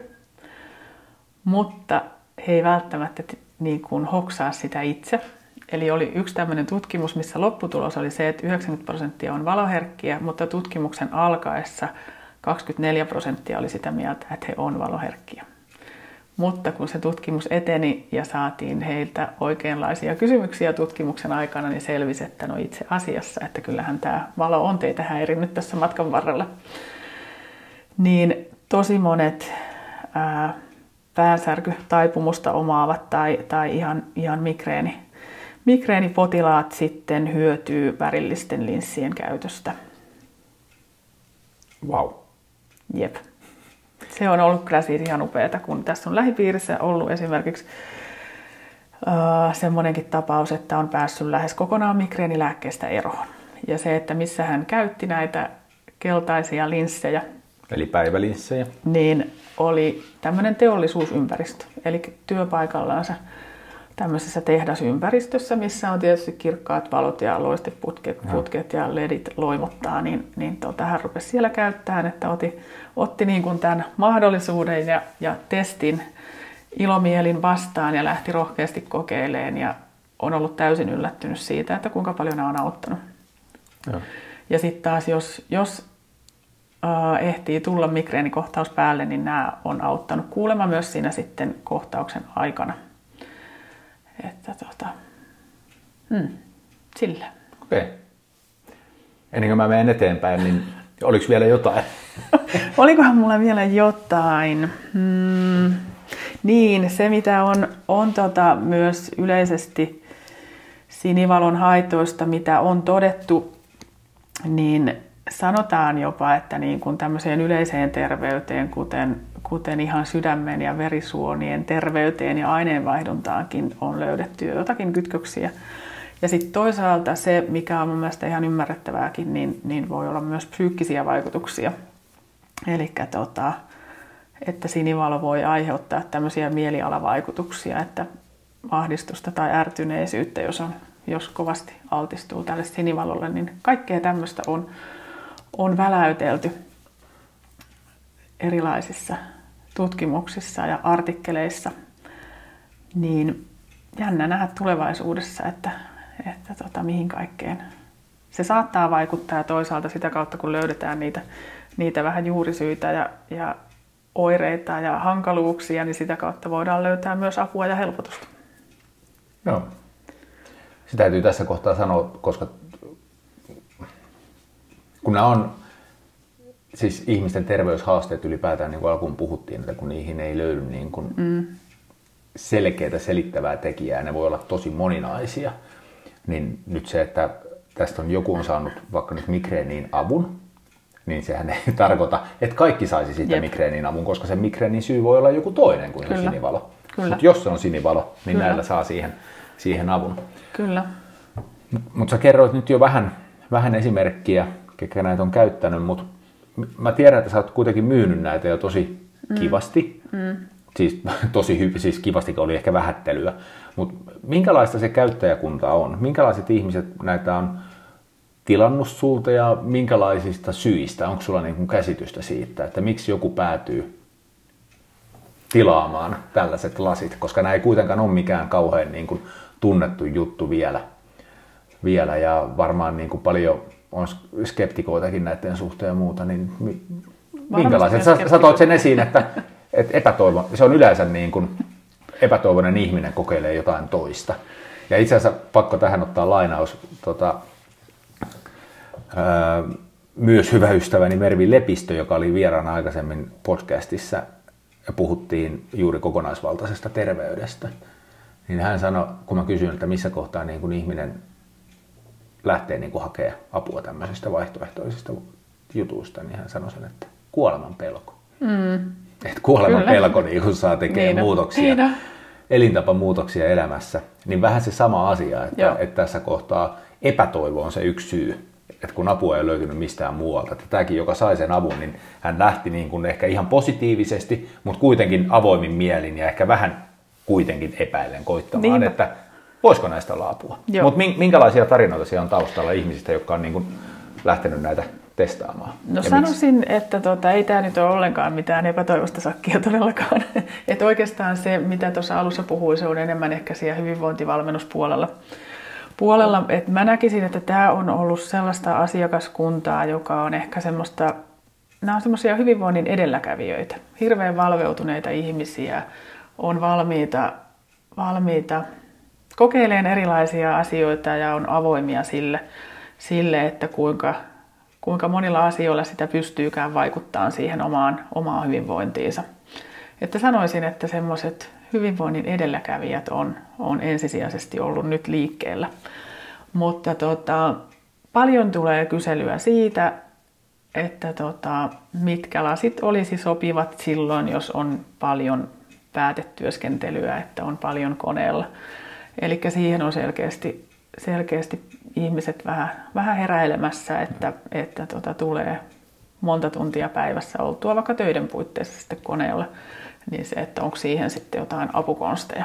mutta he ei välttämättä niin kuin hoksaa sitä itse. Eli oli yksi tämmöinen tutkimus, missä lopputulos oli se, että 90 prosenttia on valoherkkiä, mutta tutkimuksen alkaessa 24 prosenttia oli sitä mieltä, että he on valoherkkiä. Mutta kun se tutkimus eteni ja saatiin heiltä oikeanlaisia kysymyksiä tutkimuksen aikana, niin selvisi, että no itse asiassa, että kyllähän tämä valo on teitä häirinnyt tässä matkan varrella. Niin tosi monet ää, päänsärkytaipumusta omaavat tai, tai ihan, ihan migreeni, migreenipotilaat sitten hyötyy värillisten linssien käytöstä. Wow. Jep se on ollut kyllä siis ihan upeata, kun tässä on lähipiirissä ollut esimerkiksi uh, semmoinenkin tapaus, että on päässyt lähes kokonaan migreenilääkkeestä eroon. Ja se, että missä hän käytti näitä keltaisia linssejä. Eli päivälinssejä. Niin oli tämmöinen teollisuusympäristö, eli työpaikallaansa tämmöisessä tehdasympäristössä, missä on tietysti kirkkaat valot ja loisteputket putket ja ledit loimottaa, niin, niin tota, hän rupesi siellä käyttämään, että otti, otti niin kuin tämän mahdollisuuden ja, ja testin ilomielin vastaan ja lähti rohkeasti kokeileen ja on ollut täysin yllättynyt siitä, että kuinka paljon nämä on auttanut. Ja, ja sitten taas, jos, jos ehtii tulla migreenikohtaus päälle, niin nämä on auttanut kuulemma myös siinä sitten kohtauksen aikana – että tota, hmm, sillä. Okei. Okay. Ennen kuin mä menen eteenpäin, niin oliko vielä jotain? Olikohan mulla vielä jotain? Hmm, niin, se mitä on, on tota myös yleisesti sinivalon haitoista, mitä on todettu, niin sanotaan jopa, että niin kuin tämmöiseen yleiseen terveyteen, kuten kuten ihan sydämen ja verisuonien terveyteen ja aineenvaihduntaankin on löydetty jotakin kytköksiä. Ja sitten toisaalta se, mikä on mun mielestä ihan ymmärrettävääkin, niin, niin voi olla myös psyykkisiä vaikutuksia. Eli tota, että sinivalo voi aiheuttaa tämmöisiä mielialavaikutuksia, että ahdistusta tai ärtyneisyyttä, jos, on, jos kovasti altistuu tälle sinivalolle, niin kaikkea tämmöistä on, on väläytelty erilaisissa tutkimuksissa ja artikkeleissa, niin jännä nähdä tulevaisuudessa, että, että tota, mihin kaikkeen se saattaa vaikuttaa toisaalta sitä kautta, kun löydetään niitä, niitä vähän juurisyitä ja, ja oireita ja hankaluuksia, niin sitä kautta voidaan löytää myös apua ja helpotusta. Joo. Se täytyy tässä kohtaa sanoa, koska kun nämä on siis ihmisten terveyshaasteet ylipäätään, niin kuin alkuun puhuttiin, että kun niihin ei löydy niin kuin mm. selkeää selittävää tekijää, ne voi olla tosi moninaisia, niin nyt se, että tästä on joku on saanut vaikka nyt migreeniin avun, niin sehän ei tarkoita, että kaikki saisi siitä Jep. migreenin avun, koska se migreenin syy voi olla joku toinen kuin Kyllä. se sinivalo. Mutta jos se on sinivalo, niin Kyllä. näillä saa siihen, siihen avun. Kyllä. Mutta sä kerroit nyt jo vähän, vähän esimerkkiä, ketkä näitä on käyttänyt, mutta mä tiedän, että sä oot kuitenkin myynyt näitä jo tosi mm. kivasti. Mm. Siis tosi hyvin, siis kivasti oli ehkä vähättelyä. Mutta minkälaista se käyttäjäkunta on? Minkälaiset ihmiset näitä on tilannut sulta ja minkälaisista syistä? Onko sulla niin käsitystä siitä, että miksi joku päätyy tilaamaan tällaiset lasit? Koska nämä ei kuitenkaan ole mikään kauhean niin kuin tunnettu juttu vielä. vielä ja varmaan niin kuin paljon on skeptikoitakin näiden suhteen ja muuta, niin minkälaiset? Sä, sä toit sen esiin, että, että epätoivo, se on yleensä niin kuin epätoivoinen ihminen kokeilee jotain toista. Ja itse asiassa pakko tähän ottaa lainaus tota, ää, myös hyvä ystäväni Mervi Lepistö, joka oli vieraana aikaisemmin podcastissa ja puhuttiin juuri kokonaisvaltaisesta terveydestä. Niin hän sanoi, kun mä kysyin, että missä kohtaa niin kun ihminen lähtee niin hakemaan apua tämmöisistä vaihtoehtoisista jutuista, niin hän sanoi sen, että kuoleman pelko. Mm. Että kuoleman Kyllä. pelko niin kun saa tekemään niin muutoksia, niin elintapamuutoksia elämässä, niin vähän se sama asia, että, että tässä kohtaa epätoivo on se yksi syy, että kun apua ei löytynyt mistään muualta. Että tämäkin, joka sai sen avun, niin hän lähti niin kuin ehkä ihan positiivisesti, mutta kuitenkin avoimin mielin ja ehkä vähän kuitenkin epäillen koittamaan, niin. että voisiko näistä olla apua. Mutta minkälaisia tarinoita siellä on taustalla ihmisistä, jotka on niin kuin lähtenyt näitä testaamaan? No ja sanoisin, miksi? että tota, ei tämä nyt ole ollenkaan mitään epätoivosta sakkia todellakaan. että oikeastaan se, mitä tuossa alussa puhuin, se on enemmän ehkä siellä hyvinvointivalmennuspuolella. Puolella, että mä näkisin, että tämä on ollut sellaista asiakaskuntaa, joka on ehkä semmoista, nämä on semmoisia hyvinvoinnin edelläkävijöitä, hirveän valveutuneita ihmisiä, on valmiita, valmiita kokeilemaan erilaisia asioita ja on avoimia sille, sille että kuinka, kuinka monilla asioilla sitä pystyykään vaikuttamaan siihen omaan, omaan hyvinvointiinsa. Että sanoisin, että semmoiset hyvinvoinnin edelläkävijät on, on ensisijaisesti ollut nyt liikkeellä. Mutta tota, paljon tulee kyselyä siitä, että tota, mitkä lasit olisi sopivat silloin, jos on paljon päätetyöskentelyä, että on paljon koneella. Eli siihen on selkeästi, selkeästi ihmiset vähän, vähän heräilemässä, että, että tota, tulee monta tuntia päivässä oltua vaikka töiden puitteissa sitten koneella, niin se, että onko siihen sitten jotain apukonsteja.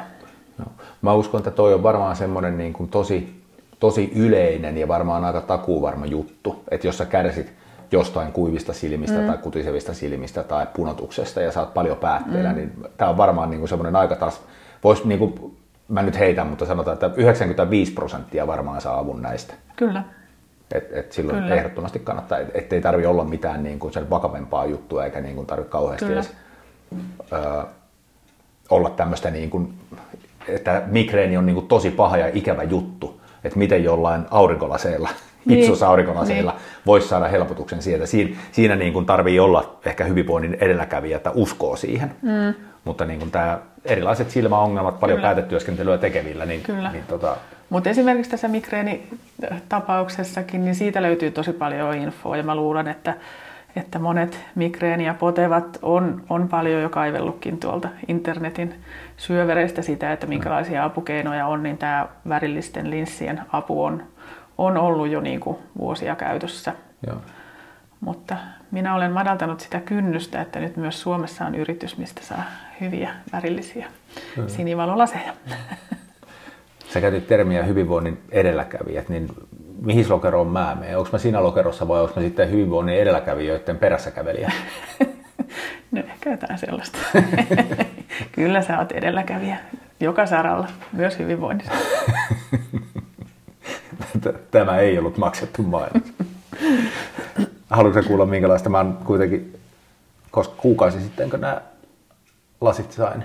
No. Mä uskon, että toi on varmaan semmoinen niin kuin tosi, tosi yleinen ja varmaan aika takuuvarma juttu, että jos sä kärsit jostain kuivista silmistä mm. tai kutisevista silmistä tai punotuksesta ja saat paljon päätteellä, mm. niin tämä on varmaan niin kuin semmoinen aika taas, voisi niin kuin mä nyt heitän, mutta sanotaan, että 95 prosenttia varmaan saa avun näistä. Kyllä. Et, et silloin Kyllä. ehdottomasti kannattaa, et, ettei tarvi olla mitään niin kuin sen vakavempaa juttua, eikä niin kuin tarvitse kauheasti Kyllä. edes ö, olla tämmöistä, niin kuin, että migreeni on niin kuin tosi paha ja ikävä juttu, että miten jollain aurinkolaseilla, niin. aurinkolasilla niin. voisi saada helpotuksen sieltä. Siinä, siinä niin kuin tarvii olla ehkä hyvinvoinnin edelläkävijä, että uskoo siihen. Mm. Mutta niin kuin tämä erilaiset silmäongelmat paljon Kyllä. päätetyöskentelyä tekevillä. Niin, Kyllä. Niin, tota... Mutta esimerkiksi tässä migreenitapauksessakin, niin siitä löytyy tosi paljon infoa ja mä luulen, että, että monet migreeniä potevat on, on paljon jo kaivellutkin tuolta internetin syövereistä sitä, että minkälaisia apukeinoja on, niin tämä värillisten linssien apu on, on ollut jo niin kuin vuosia käytössä. Joo. Mutta minä olen madaltanut sitä kynnystä, että nyt myös Suomessa on yritys, mistä saa hyviä värillisiä Kyllä. sinivalolaseja. Sä käytit termiä hyvinvoinnin edelläkävijät, niin mihin lokeroon mä menen? Onko mä siinä lokerossa vai onko mä sitten hyvinvoinnin edelläkävijöiden perässä kävelijä? No ehkä jotain sellaista. Kyllä sä oot edelläkävijä joka saralla, myös hyvinvoinnissa. Tämä ei ollut maksettu mainos. Haluatko kuulla minkälaista? Mä oon kuitenkin, koska kuukausi sitten, kun nämä lasit sain.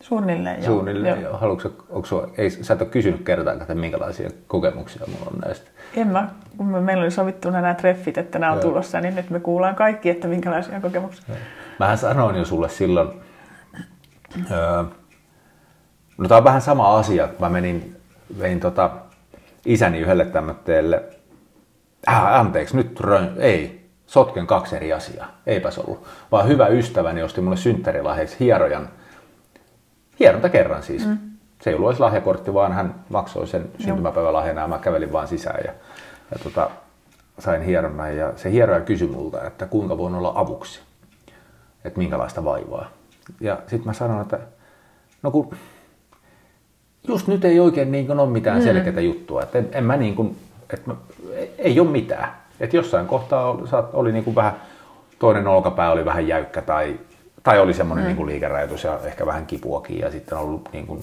Suunnilleen, joo. Suunnilleen, joo. joo. Haluatko, onko sua, ei, sä et ole kysynyt kertaakaan, että minkälaisia kokemuksia mulla on näistä. En mä. Kun meillä oli sovittu nämä treffit, että nämä on joo. tulossa, niin nyt me kuullaan kaikki, että minkälaisia kokemuksia. Joo. Mähän sanoin jo sulle silloin, öö, no tämä on vähän sama asia. Mä menin, vein tota isäni yhdelle tämmöiselle, äh, anteeksi, nyt rön, ei, sotken kaksi eri asiaa, eipäs ollut. Vaan hyvä ystäväni osti mulle synttärilahjaksi hierojan, hieronta kerran siis. Mm. Se ei ollut edes lahjakortti, vaan hän maksoi sen syntymäpäivälahjana ja mä kävelin vaan sisään ja, ja tota, sain hieronnan. Ja se hieroja kysyi multa, että kuinka voin olla avuksi että minkälaista vaivaa. Ja sitten mä sanon, että no kun just nyt ei oikein niin kuin ole mitään mm. selkeää juttua, että en, en mä niin kuin, että mä, ei ole mitään. Että jossain kohtaa oli, oli niin kuin vähän, toinen olkapää oli vähän jäykkä tai, tai oli semmoinen mm. niin kuin liikerajoitus ja ehkä vähän kipuakin ja sitten on ollut niin kuin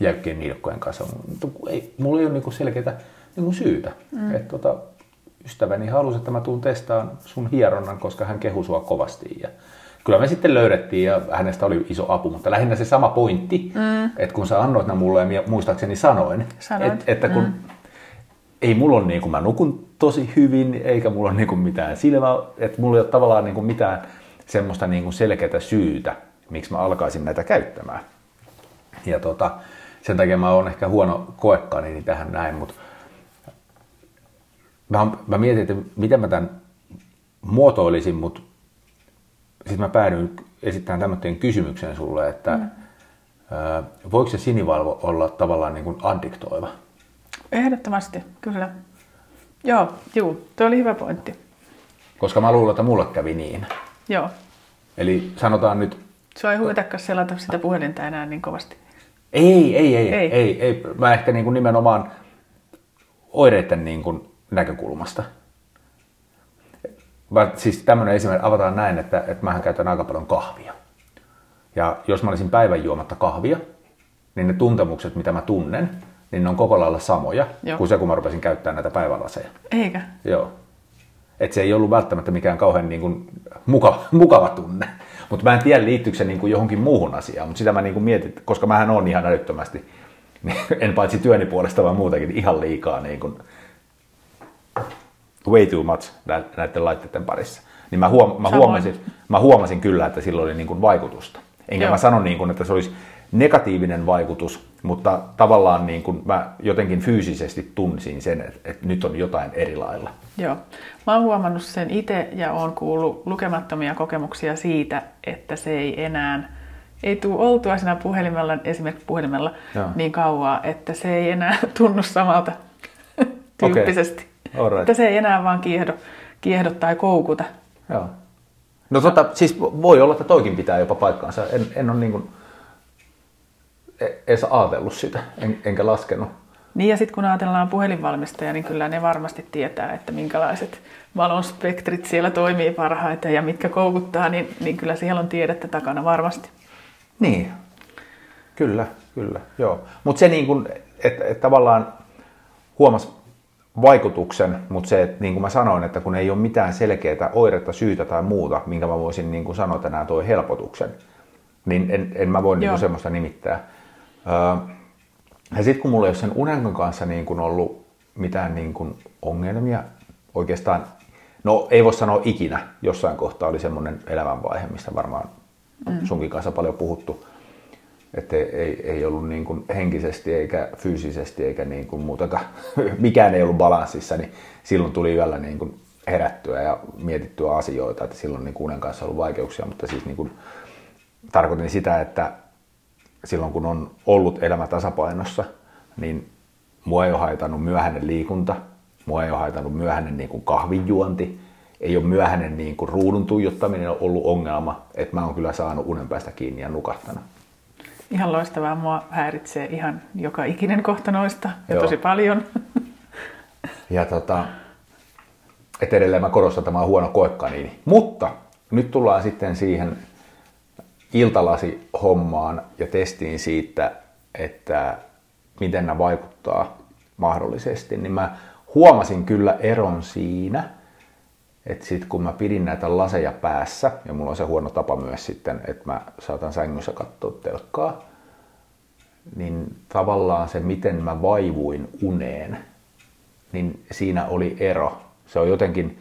jäykkien nilkkojen kanssa. Mutta ei, mulla ei ole niin kuin selkeää niin kuin syytä. Mm. Että tota, ystäväni halusi, että mä tuun testaan sun hieronnan, koska hän kehui sua kovasti. Ja kyllä me sitten löydettiin ja hänestä oli iso apu, mutta lähinnä se sama pointti, mm. että kun sä annoit nämä mulle ja muistaakseni sanoin, et, että kun mm. ei mulla ole niin kuin mä nukun tosi hyvin, eikä mulla ole niin kuin mitään silmää, että mulla ei ole tavallaan niin kuin mitään semmoista niin kuin selkeää syytä, miksi mä alkaisin näitä käyttämään. Ja tota, sen takia mä oon ehkä huono koekani tähän näin, mutta mä, mä mietin, että miten mä tämän muotoilisin, mutta sitten mä päädyin esittämään tämmöisen kysymyksen sulle, että mm. voiko se sinivalvo olla tavallaan niin kuin addiktoiva? Ehdottomasti, kyllä. Joo, juu, tuo oli hyvä pointti. Koska mä luulen, että mulle kävi niin. Joo. Eli sanotaan nyt... Se ei huvitakaan selata sitä puhelinta enää niin kovasti. Ei, ei, ei, ei. ei, ei. Mä ehkä niin kuin nimenomaan oireiden niin kuin näkökulmasta. Mä, siis tämmöinen esimerkki avataan näin, että, että mähän käytän aika paljon kahvia. Ja jos mä olisin päivän juomatta kahvia, niin ne tuntemukset, mitä mä tunnen, niin ne on koko lailla samoja Joo. kuin se, kun mä rupesin käyttämään näitä päivälaseja. Eikä? Joo. Et se ei ollut välttämättä mikään kauhean niin kuin, mukava, mukava tunne. Mutta mä en tiedä, liittyykö se niin kuin johonkin muuhun asiaan. Mutta sitä mä niin kuin mietin, koska mähän on ihan älyttömästi, en paitsi työni puolesta, vaan muutenkin ihan liikaa niin kuin, way too much näiden laitteiden parissa. Niin mä, huom- mä, huomasin, mä huomasin kyllä, että sillä oli niin kuin vaikutusta. Enkä Joo. mä sano, niin kuin, että se olisi negatiivinen vaikutus, mutta tavallaan niin kuin mä jotenkin fyysisesti tunsin sen, että, että nyt on jotain eri lailla. Joo. Mä oon huomannut sen itse ja oon kuullut lukemattomia kokemuksia siitä, että se ei enää ei tule oltua siinä puhelimella, esimerkiksi puhelimella Joo. niin kauaa, että se ei enää tunnu samalta tyyppisesti. Okay. Alright. Että se ei enää vaan kiehdo, kiehdo tai koukuta. Joo. No tota, siis voi olla, että toikin pitää jopa paikkaansa. En, en ole niin kuin e, edes ajatellut sitä, en, enkä laskenut. Niin ja sitten kun ajatellaan puhelinvalmistajia, niin kyllä ne varmasti tietää, että minkälaiset valonspektrit siellä toimii parhaiten ja mitkä koukuttaa, niin, niin kyllä siellä on tiedettä takana varmasti. Niin, kyllä, kyllä, joo. Mutta se niin kuin, että et tavallaan huomas vaikutuksen, mutta se, että niin kuin mä sanoin, että kun ei ole mitään selkeää oiretta, syytä tai muuta, minkä mä voisin niin kuin sanoa, että nämä toi helpotuksen, niin en, en mä voi niin kuin semmoista nimittää. Öö, ja sitten kun mulla ei ole sen unen kanssa niin kuin ollut mitään niin kuin ongelmia, oikeastaan, no ei voi sanoa ikinä, jossain kohtaa oli semmoinen elämänvaihe, mistä varmaan mm. sunkin kanssa paljon puhuttu, että ei, ei ollut niin kuin henkisesti eikä fyysisesti eikä niin kuin muutakaan, mikään ei ollut balanssissa, niin silloin tuli yöllä niin kuin herättyä ja mietittyä asioita, että silloin niin unen kanssa ollut vaikeuksia, mutta siis niin kuin, tarkoitin sitä, että silloin kun on ollut elämä tasapainossa, niin mua ei ole haitannut myöhäinen liikunta, mua ei ole haitannut myöhäinen niin kuin kahvinjuonti, ei ole myöhäinen niin kuin ruudun tuijottaminen ollut ongelma, että mä oon kyllä saanut unen päästä kiinni ja nukahtanut. Ihan loistavaa. Mua häiritsee ihan joka ikinen kohta noista ja Joo. tosi paljon. Ja tota, et edelleen mä korostan, että mä oon huono koekaniini. Mutta nyt tullaan sitten siihen iltalasi-hommaan ja testiin siitä, että miten nämä vaikuttaa mahdollisesti. Niin mä huomasin kyllä eron siinä, että sit kun mä pidin näitä laseja päässä, ja mulla on se huono tapa myös sitten, että mä saatan sängyssä katsoa telkkaa, niin tavallaan se, miten mä vaivuin uneen, niin siinä oli ero. Se on jotenkin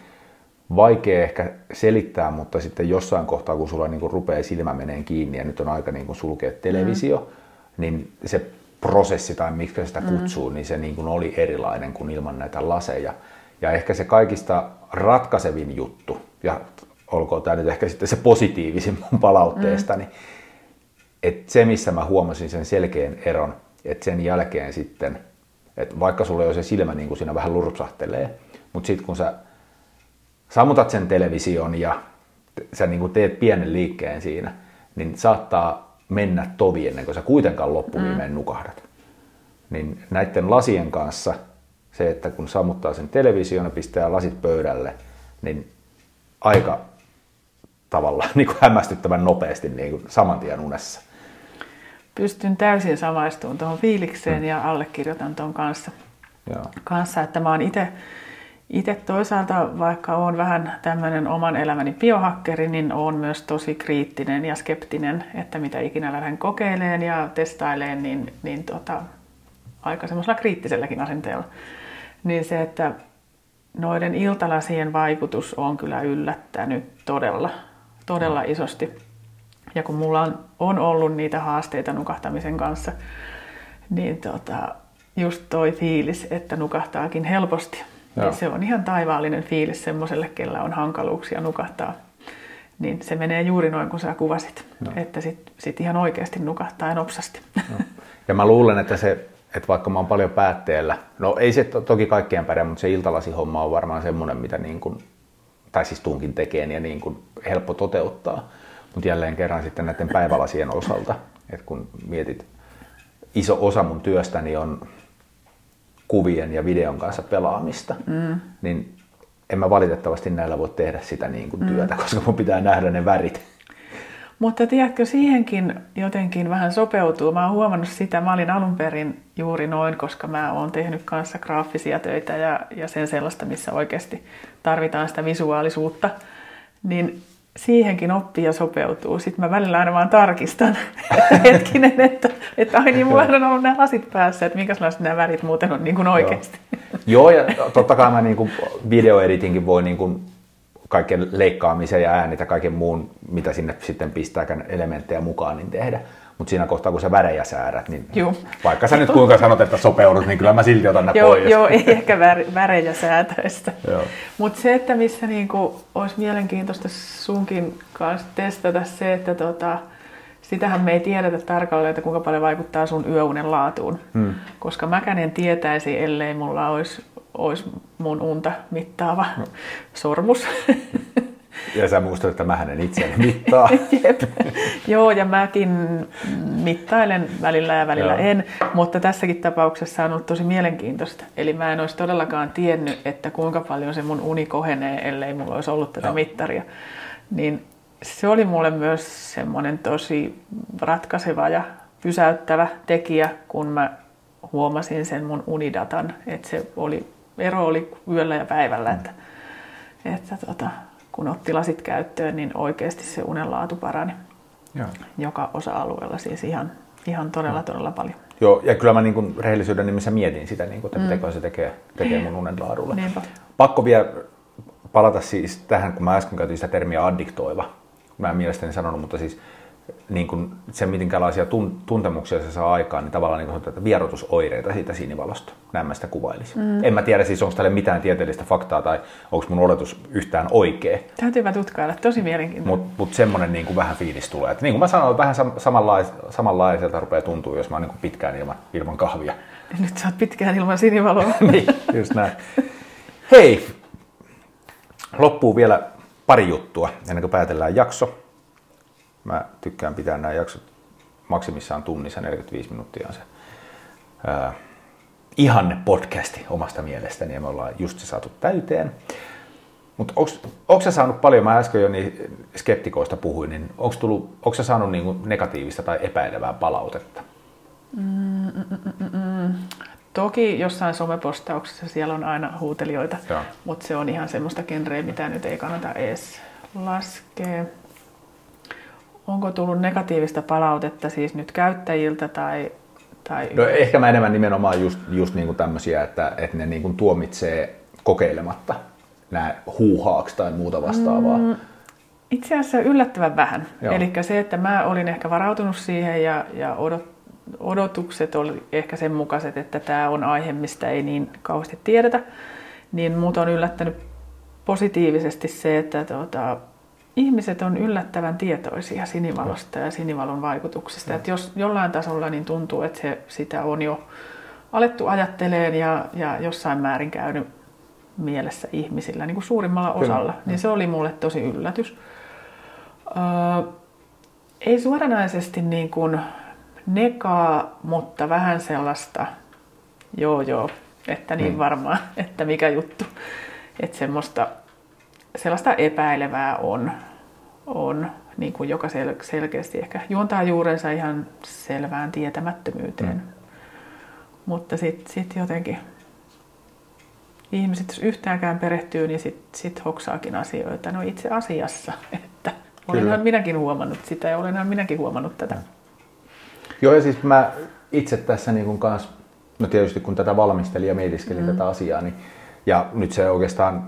vaikea ehkä selittää, mutta sitten jossain kohtaa, kun sulla niin rupeaa silmä meneen kiinni ja nyt on aika niin sulkea televisio, mm. niin se prosessi tai miksi sitä kutsuu, mm. niin se niin kuin oli erilainen kuin ilman näitä laseja. Ja ehkä se kaikista ratkaisevin juttu, ja olkoon tämä nyt ehkä sitten se positiivisin mun palautteesta, mm. niin että se, missä mä huomasin sen selkeän eron, että sen jälkeen sitten, että vaikka sulla jo se silmä niin kuin siinä vähän lurpsahtelee, mutta sitten kun sä sammutat sen television ja sä niin kuin teet pienen liikkeen siinä, niin saattaa mennä tovi ennen kuin sä kuitenkaan loppuviimeen mm. nukahdat. Niin näiden lasien kanssa se, että kun sammuttaa sen television ja pistää lasit pöydälle, niin aika tavallaan niin kuin hämmästyttävän nopeasti niin kuin saman tien unessa. Pystyn täysin samaistumaan tuohon fiilikseen mm. ja allekirjoitan tuon kanssa. Joo. kanssa, että mä oon itse itse toisaalta, vaikka olen vähän tämmöinen oman elämäni biohakkeri, niin olen myös tosi kriittinen ja skeptinen, että mitä ikinä lähden kokeileen ja testaileen, niin, niin tota, aika semmoisella kriittiselläkin asenteella. Niin se, että noiden iltalasien vaikutus on kyllä yllättänyt todella, todella isosti. Ja kun mulla on, on ollut niitä haasteita nukahtamisen kanssa, niin tota, just toi fiilis, että nukahtaakin helposti. Joo. Se on ihan taivaallinen fiilis semmoiselle, kellä on hankaluuksia nukahtaa. Niin se menee juuri noin kuin sä kuvasit, no. että sit, sit ihan oikeasti nukahtaa ja nopsasti. No. Ja mä luulen, että se, että vaikka mä oon paljon päätteellä, no ei se to, toki kaikkien pärjää, mutta se iltalasihomma on varmaan semmoinen, mitä niin kuin, tai siis tunkin tekee ja niin kuin helppo toteuttaa. Mutta jälleen kerran sitten näiden päivälasien osalta, että kun mietit, iso osa mun työstäni on kuvien ja videon kanssa pelaamista, mm. niin en mä valitettavasti näillä voi tehdä sitä niin kuin työtä, mm. koska mun pitää nähdä ne värit. Mutta tiedätkö, siihenkin jotenkin vähän sopeutuu. Mä oon huomannut sitä, mä olin alun perin juuri noin, koska mä oon tehnyt kanssa graafisia töitä ja, ja sen sellaista, missä oikeasti tarvitaan sitä visuaalisuutta. Niin siihenkin oppii ja sopeutuu. Sitten mä välillä aina vaan tarkistan, hetkinen, että, että ai niin, mulla on ollut nämä lasit päässä, että minkälaiset nämä värit muuten on niin kuin oikeasti. Joo, ja totta kai mä niin kuin videoeditinkin voi niin kuin kaiken leikkaamisen ja äänit ja kaiken muun, mitä sinne sitten pistääkään elementtejä mukaan, niin tehdä. Mutta siinä kohtaa, kun sä värejä säädät, niin Juh. vaikka sä nyt kuinka sanot, että sopeudut, niin kyllä mä silti otan ne joo, pois. Joo, ei ehkä värejä säätäistä. Mutta se, että missä niinku olisi mielenkiintoista sunkin kanssa testata se, että tota, sitähän me ei tiedetä tarkalleen, että kuinka paljon vaikuttaa sun yöunen laatuun. Hmm. Koska mäkään en tietäisi, ellei mulla olisi, olisi mun unta mittaava no. sormus. Ja sä muistat, että mä en itseäni mittaa. Jep. Joo, ja mäkin mittailen välillä ja välillä Joo. en, mutta tässäkin tapauksessa on ollut tosi mielenkiintoista. Eli mä en olisi todellakaan tiennyt, että kuinka paljon se mun uni kohenee, ellei mulla olisi ollut tätä Joo. mittaria. Niin se oli mulle myös semmoinen tosi ratkaiseva ja pysäyttävä tekijä, kun mä huomasin sen mun unidatan, että se oli, ero oli yöllä ja päivällä, mm. että, että tota, kun otti lasit käyttöön, niin oikeasti se unenlaatu parani. Joo. Joka osa-alueella siis ihan, ihan todella, todella paljon. Joo, ja kyllä mä niin kuin rehellisyyden nimissä mietin sitä, niin kuin, että mm. mitä se tekee, tekee mun unenlaadulle. Niinpä. Pakko vielä palata siis tähän, kun mä äsken käytin sitä termiä addiktoiva. Mä en mielestäni sanonut, mutta siis niin kuin se, minkälaisia tun, tuntemuksia se saa aikaan, niin tavallaan niin kuin, että vierotusoireita siitä sinivalosta. Näin mä sitä kuvailisin. Mm. En mä tiedä siis, onko tälle mitään tieteellistä faktaa tai onko mun oletus yhtään oikea. Täytyypä tutkailla, tosi mielenkiintoinen. Mutta mut semmoinen niin kuin vähän fiilis tulee. Et niin kuin mä sanoin, vähän samanlais, samanlaiselta rupeaa tuntua, jos mä oon niin kuin pitkään ilman, ilman kahvia. Nyt sä oot pitkään ilman sinivaloa. niin, just näin. Hei, loppuu vielä pari juttua ennen kuin päätellään jakso. Mä tykkään pitää nämä jaksot maksimissaan tunnissa 45 minuuttia on se ää, ihanne podcasti omasta mielestäni ja me ollaan just se saatu täyteen. Mutta onko sä saanut paljon, mä äsken jo niin skeptikoista puhuin, niin onko sä saanut niinku negatiivista tai epäilevää palautetta? Mm, mm, mm, mm, Toki jossain somepostauksessa siellä on aina huutelijoita, mutta se on ihan semmoista genreä, mitä nyt ei kannata edes laskea. Onko tullut negatiivista palautetta siis nyt käyttäjiltä tai... tai... No, ehkä mä enemmän nimenomaan just, just niin kuin tämmöisiä, että, että ne niin kuin tuomitsee kokeilematta nämä huuhaaksi tai muuta vastaavaa. Mm, itse asiassa yllättävän vähän. Eli se, että mä olin ehkä varautunut siihen ja, ja odot, odotukset oli ehkä sen mukaiset, että tämä on aihe, mistä ei niin kauheasti tiedetä, niin mut on yllättänyt positiivisesti se, että tuota, ihmiset on yllättävän tietoisia sinivalosta ja sinivalon vaikutuksista. Mm. Että jos jollain tasolla niin tuntuu, että se, sitä on jo alettu ajatteleen ja, ja jossain määrin käynyt mielessä ihmisillä, niin kuin suurimmalla osalla, Kyllä. niin se oli mulle tosi yllätys. Öö, ei suoranaisesti niin kuin nekaa, mutta vähän sellaista, joo joo, että niin mm. varmaan, että mikä juttu. Että semmoista, sellaista epäilevää on, on niin kuin joka sel- selkeästi ehkä juontaa juurensa ihan selvään tietämättömyyteen. Mm. Mutta sitten sit jotenkin ihmiset, jos yhtäänkään perehtyy, niin sitten sit hoksaakin asioita. No itse asiassa, että olenhan Kyllä. minäkin huomannut sitä ja olenhan minäkin huomannut tätä. Joo ja siis mä itse tässä niin kun kans, no tietysti kun tätä valmistelin ja mietiskelin mm. tätä asiaa, niin, ja nyt se oikeastaan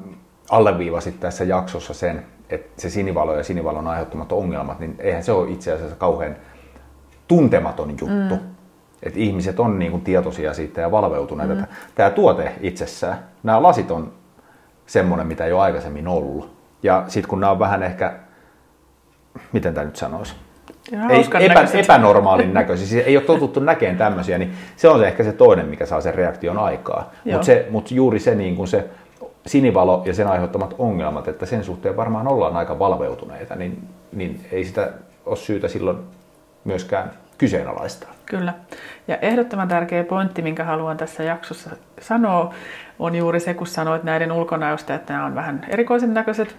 alleviivasi tässä jaksossa sen, että se sinivalo ja sinivalon aiheuttamat ongelmat, niin eihän se ole itse asiassa kauhean tuntematon juttu. Mm. Että ihmiset on niin kuin tietoisia siitä ja valveutuneita. Mm. Tämä tuote itsessään, nämä lasit on semmoinen, mitä ei ole aikaisemmin ollut. Ja sitten kun nämä on vähän ehkä, miten tämä nyt sanoisi, ei, epä, epänormaalin näköisiä, siis ei ole totuttu näkemään tämmöisiä, niin se on se ehkä se toinen, mikä saa sen reaktion aikaa. Mutta mut juuri se, niin kuin se sinivalo ja sen aiheuttamat ongelmat, että sen suhteen varmaan ollaan aika valveutuneita, niin, niin ei sitä ole syytä silloin myöskään kyseenalaistaa. Kyllä. Ja ehdottoman tärkeä pointti, minkä haluan tässä jaksossa sanoa, on juuri se, kun sanoit näiden ulkonäöstä, että nämä on vähän erikoisen näköiset,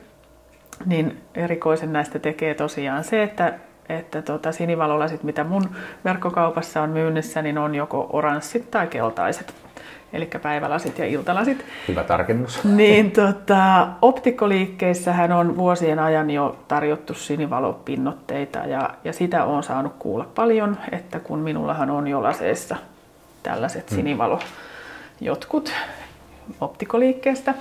niin erikoisen näistä tekee tosiaan se, että että tota, sinivalolasit, mitä mun verkkokaupassa on myynnissä, niin on joko oranssit tai keltaiset. Eli päivälasit ja iltalasit. Hyvä tarkennus. Niin, tota, optikkoliikkeissähän on vuosien ajan jo tarjottu sinivalopinnoitteita ja, ja sitä on saanut kuulla paljon, että kun minullahan on jo laseissa tällaiset hmm. sinivalo jotkut optikoliikkeestä,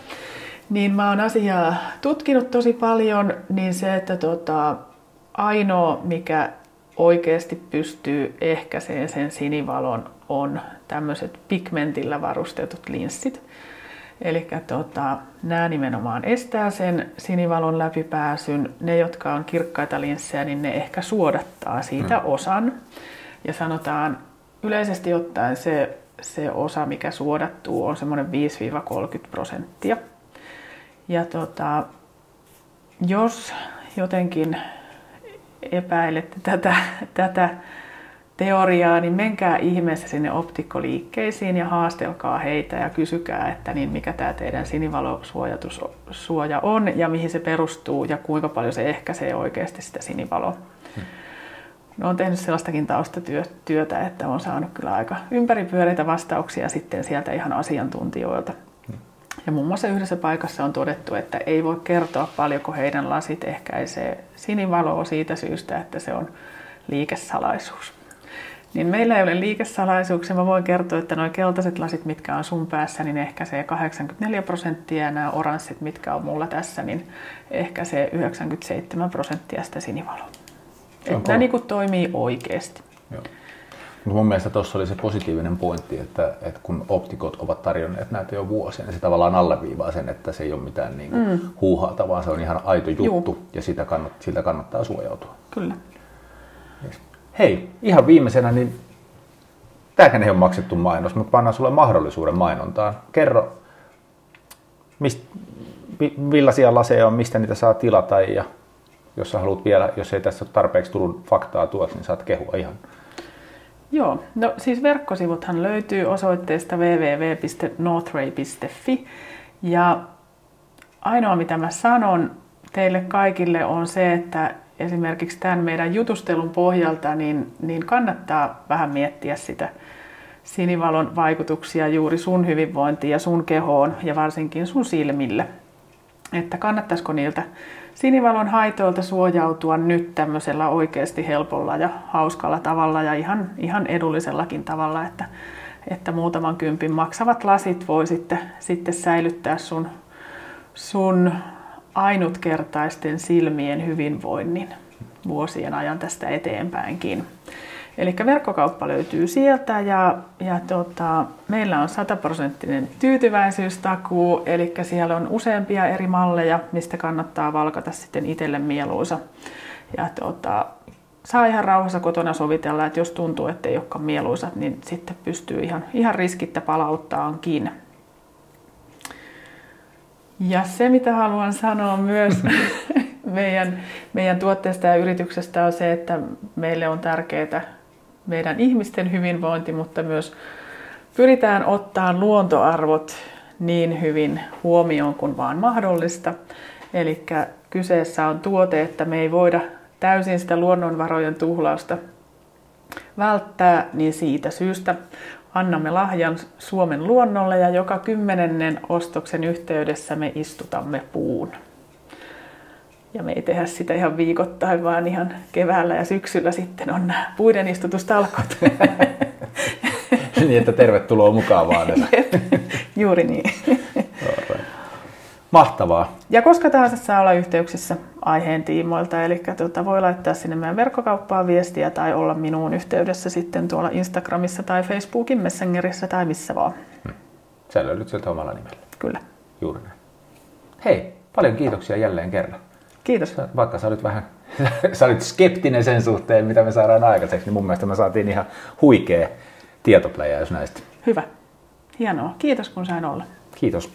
niin mä oon asiaa tutkinut tosi paljon, niin se, että tota, ainoa, mikä oikeasti pystyy ehkäiseen sen sinivalon, on tämmöiset pigmentillä varustetut linssit. Eli tota, nämä nimenomaan estää sen sinivalon läpipääsyn. Ne, jotka on kirkkaita linssejä, niin ne ehkä suodattaa siitä hmm. osan. Ja sanotaan yleisesti ottaen se, se osa, mikä suodattuu, on semmoinen 5-30 prosenttia. Ja tota, jos jotenkin epäilette tätä, tätä teoriaa, niin menkää ihmeessä sinne optikkoliikkeisiin ja haastelkaa heitä ja kysykää, että niin mikä tämä teidän sinivalosuojatussuoja on ja mihin se perustuu ja kuinka paljon se ehkäisee oikeasti sitä sinivaloa. Hmm. No, on tehnyt sellaistakin taustatyötä, että on saanut kyllä aika ympäripyöreitä vastauksia sitten sieltä ihan asiantuntijoilta. Ja muun muassa yhdessä paikassa on todettu, että ei voi kertoa paljonko heidän lasit ehkäisee sinivaloa siitä syystä, että se on liikesalaisuus. Niin meillä ei ole liikesalaisuuksia. Mä voin kertoa, että nuo keltaiset lasit, mitkä on sun päässä, niin ehkä se 84 prosenttia ja nämä oranssit, mitkä on mulla tässä, niin ehkä se 97 prosenttia sitä sinivaloa. Että nämä niin toimii oikeasti. Joo. Mun mielestä tuossa oli se positiivinen pointti, että, että kun optikot ovat tarjonneet näitä jo vuosia, niin se tavallaan alleviivaa sen, että se ei ole mitään niin kuin mm. huuhaata, vaan se on ihan aito juttu Juu. ja sitä kannat, siltä kannattaa suojautua. Kyllä. Yes. Hei, ihan viimeisenä, niin tämähän ei ole maksettu mainos, mutta pannaan sulle mahdollisuuden mainontaan. Kerro, mist, millaisia laseja on, mistä niitä saa tilata ja jos sä haluat vielä, jos ei tässä ole tarpeeksi tullut faktaa tuot, niin saat kehua ihan Joo, no siis verkkosivuthan löytyy osoitteesta www.northray.fi ja ainoa mitä mä sanon teille kaikille on se, että esimerkiksi tämän meidän jutustelun pohjalta niin, niin kannattaa vähän miettiä sitä sinivalon vaikutuksia juuri sun hyvinvointiin ja sun kehoon ja varsinkin sun silmille. Että kannattaisiko niiltä sinivalon haitoilta suojautua nyt tämmöisellä oikeasti helpolla ja hauskalla tavalla ja ihan, ihan edullisellakin tavalla, että, että muutaman kympin maksavat lasit voi sitten, sitten säilyttää sun, sun ainutkertaisten silmien hyvinvoinnin vuosien ajan tästä eteenpäinkin. Eli verkkokauppa löytyy sieltä ja, ja tota, meillä on 100 prosenttinen tyytyväisyystakuu, eli siellä on useampia eri malleja, mistä kannattaa valkata sitten itselle mieluisa. Ja tota, saa ihan rauhassa kotona sovitella, että jos tuntuu, että ei olekaan mieluisat, niin sitten pystyy ihan, ihan riskittä palauttaankin. Ja se, mitä haluan sanoa myös meidän, meidän tuotteesta ja yrityksestä on se, että meille on tärkeää meidän ihmisten hyvinvointi, mutta myös pyritään ottaa luontoarvot niin hyvin huomioon kuin vaan mahdollista. Eli kyseessä on tuote, että me ei voida täysin sitä luonnonvarojen tuhlausta välttää, niin siitä syystä annamme lahjan Suomen luonnolle ja joka kymmenennen ostoksen yhteydessä me istutamme puun. Ja me ei tehdä sitä ihan viikoittain, vaan ihan keväällä ja syksyllä sitten on nämä puiden istutustalkot. niin, että tervetuloa mukaan vaan. Juuri niin. Mahtavaa. Ja koska tahansa saa olla yhteyksissä aiheen tiimoilta, eli tuota, voi laittaa sinne meidän verkkokauppaan viestiä tai olla minuun yhteydessä sitten tuolla Instagramissa tai Facebookin Messengerissä tai missä vaan. Hmm. Sä löydyt sieltä omalla nimellä. Kyllä. Juuri näin. Hei, paljon kiitoksia jälleen kerran. Kiitos. Vaikka sä olit vähän sä olit skeptinen sen suhteen, mitä me saadaan aikaiseksi, niin mun mielestä me saatiin ihan huikea tietopläjäys näistä. Hyvä. Hienoa. Kiitos kun sain olla. Kiitos.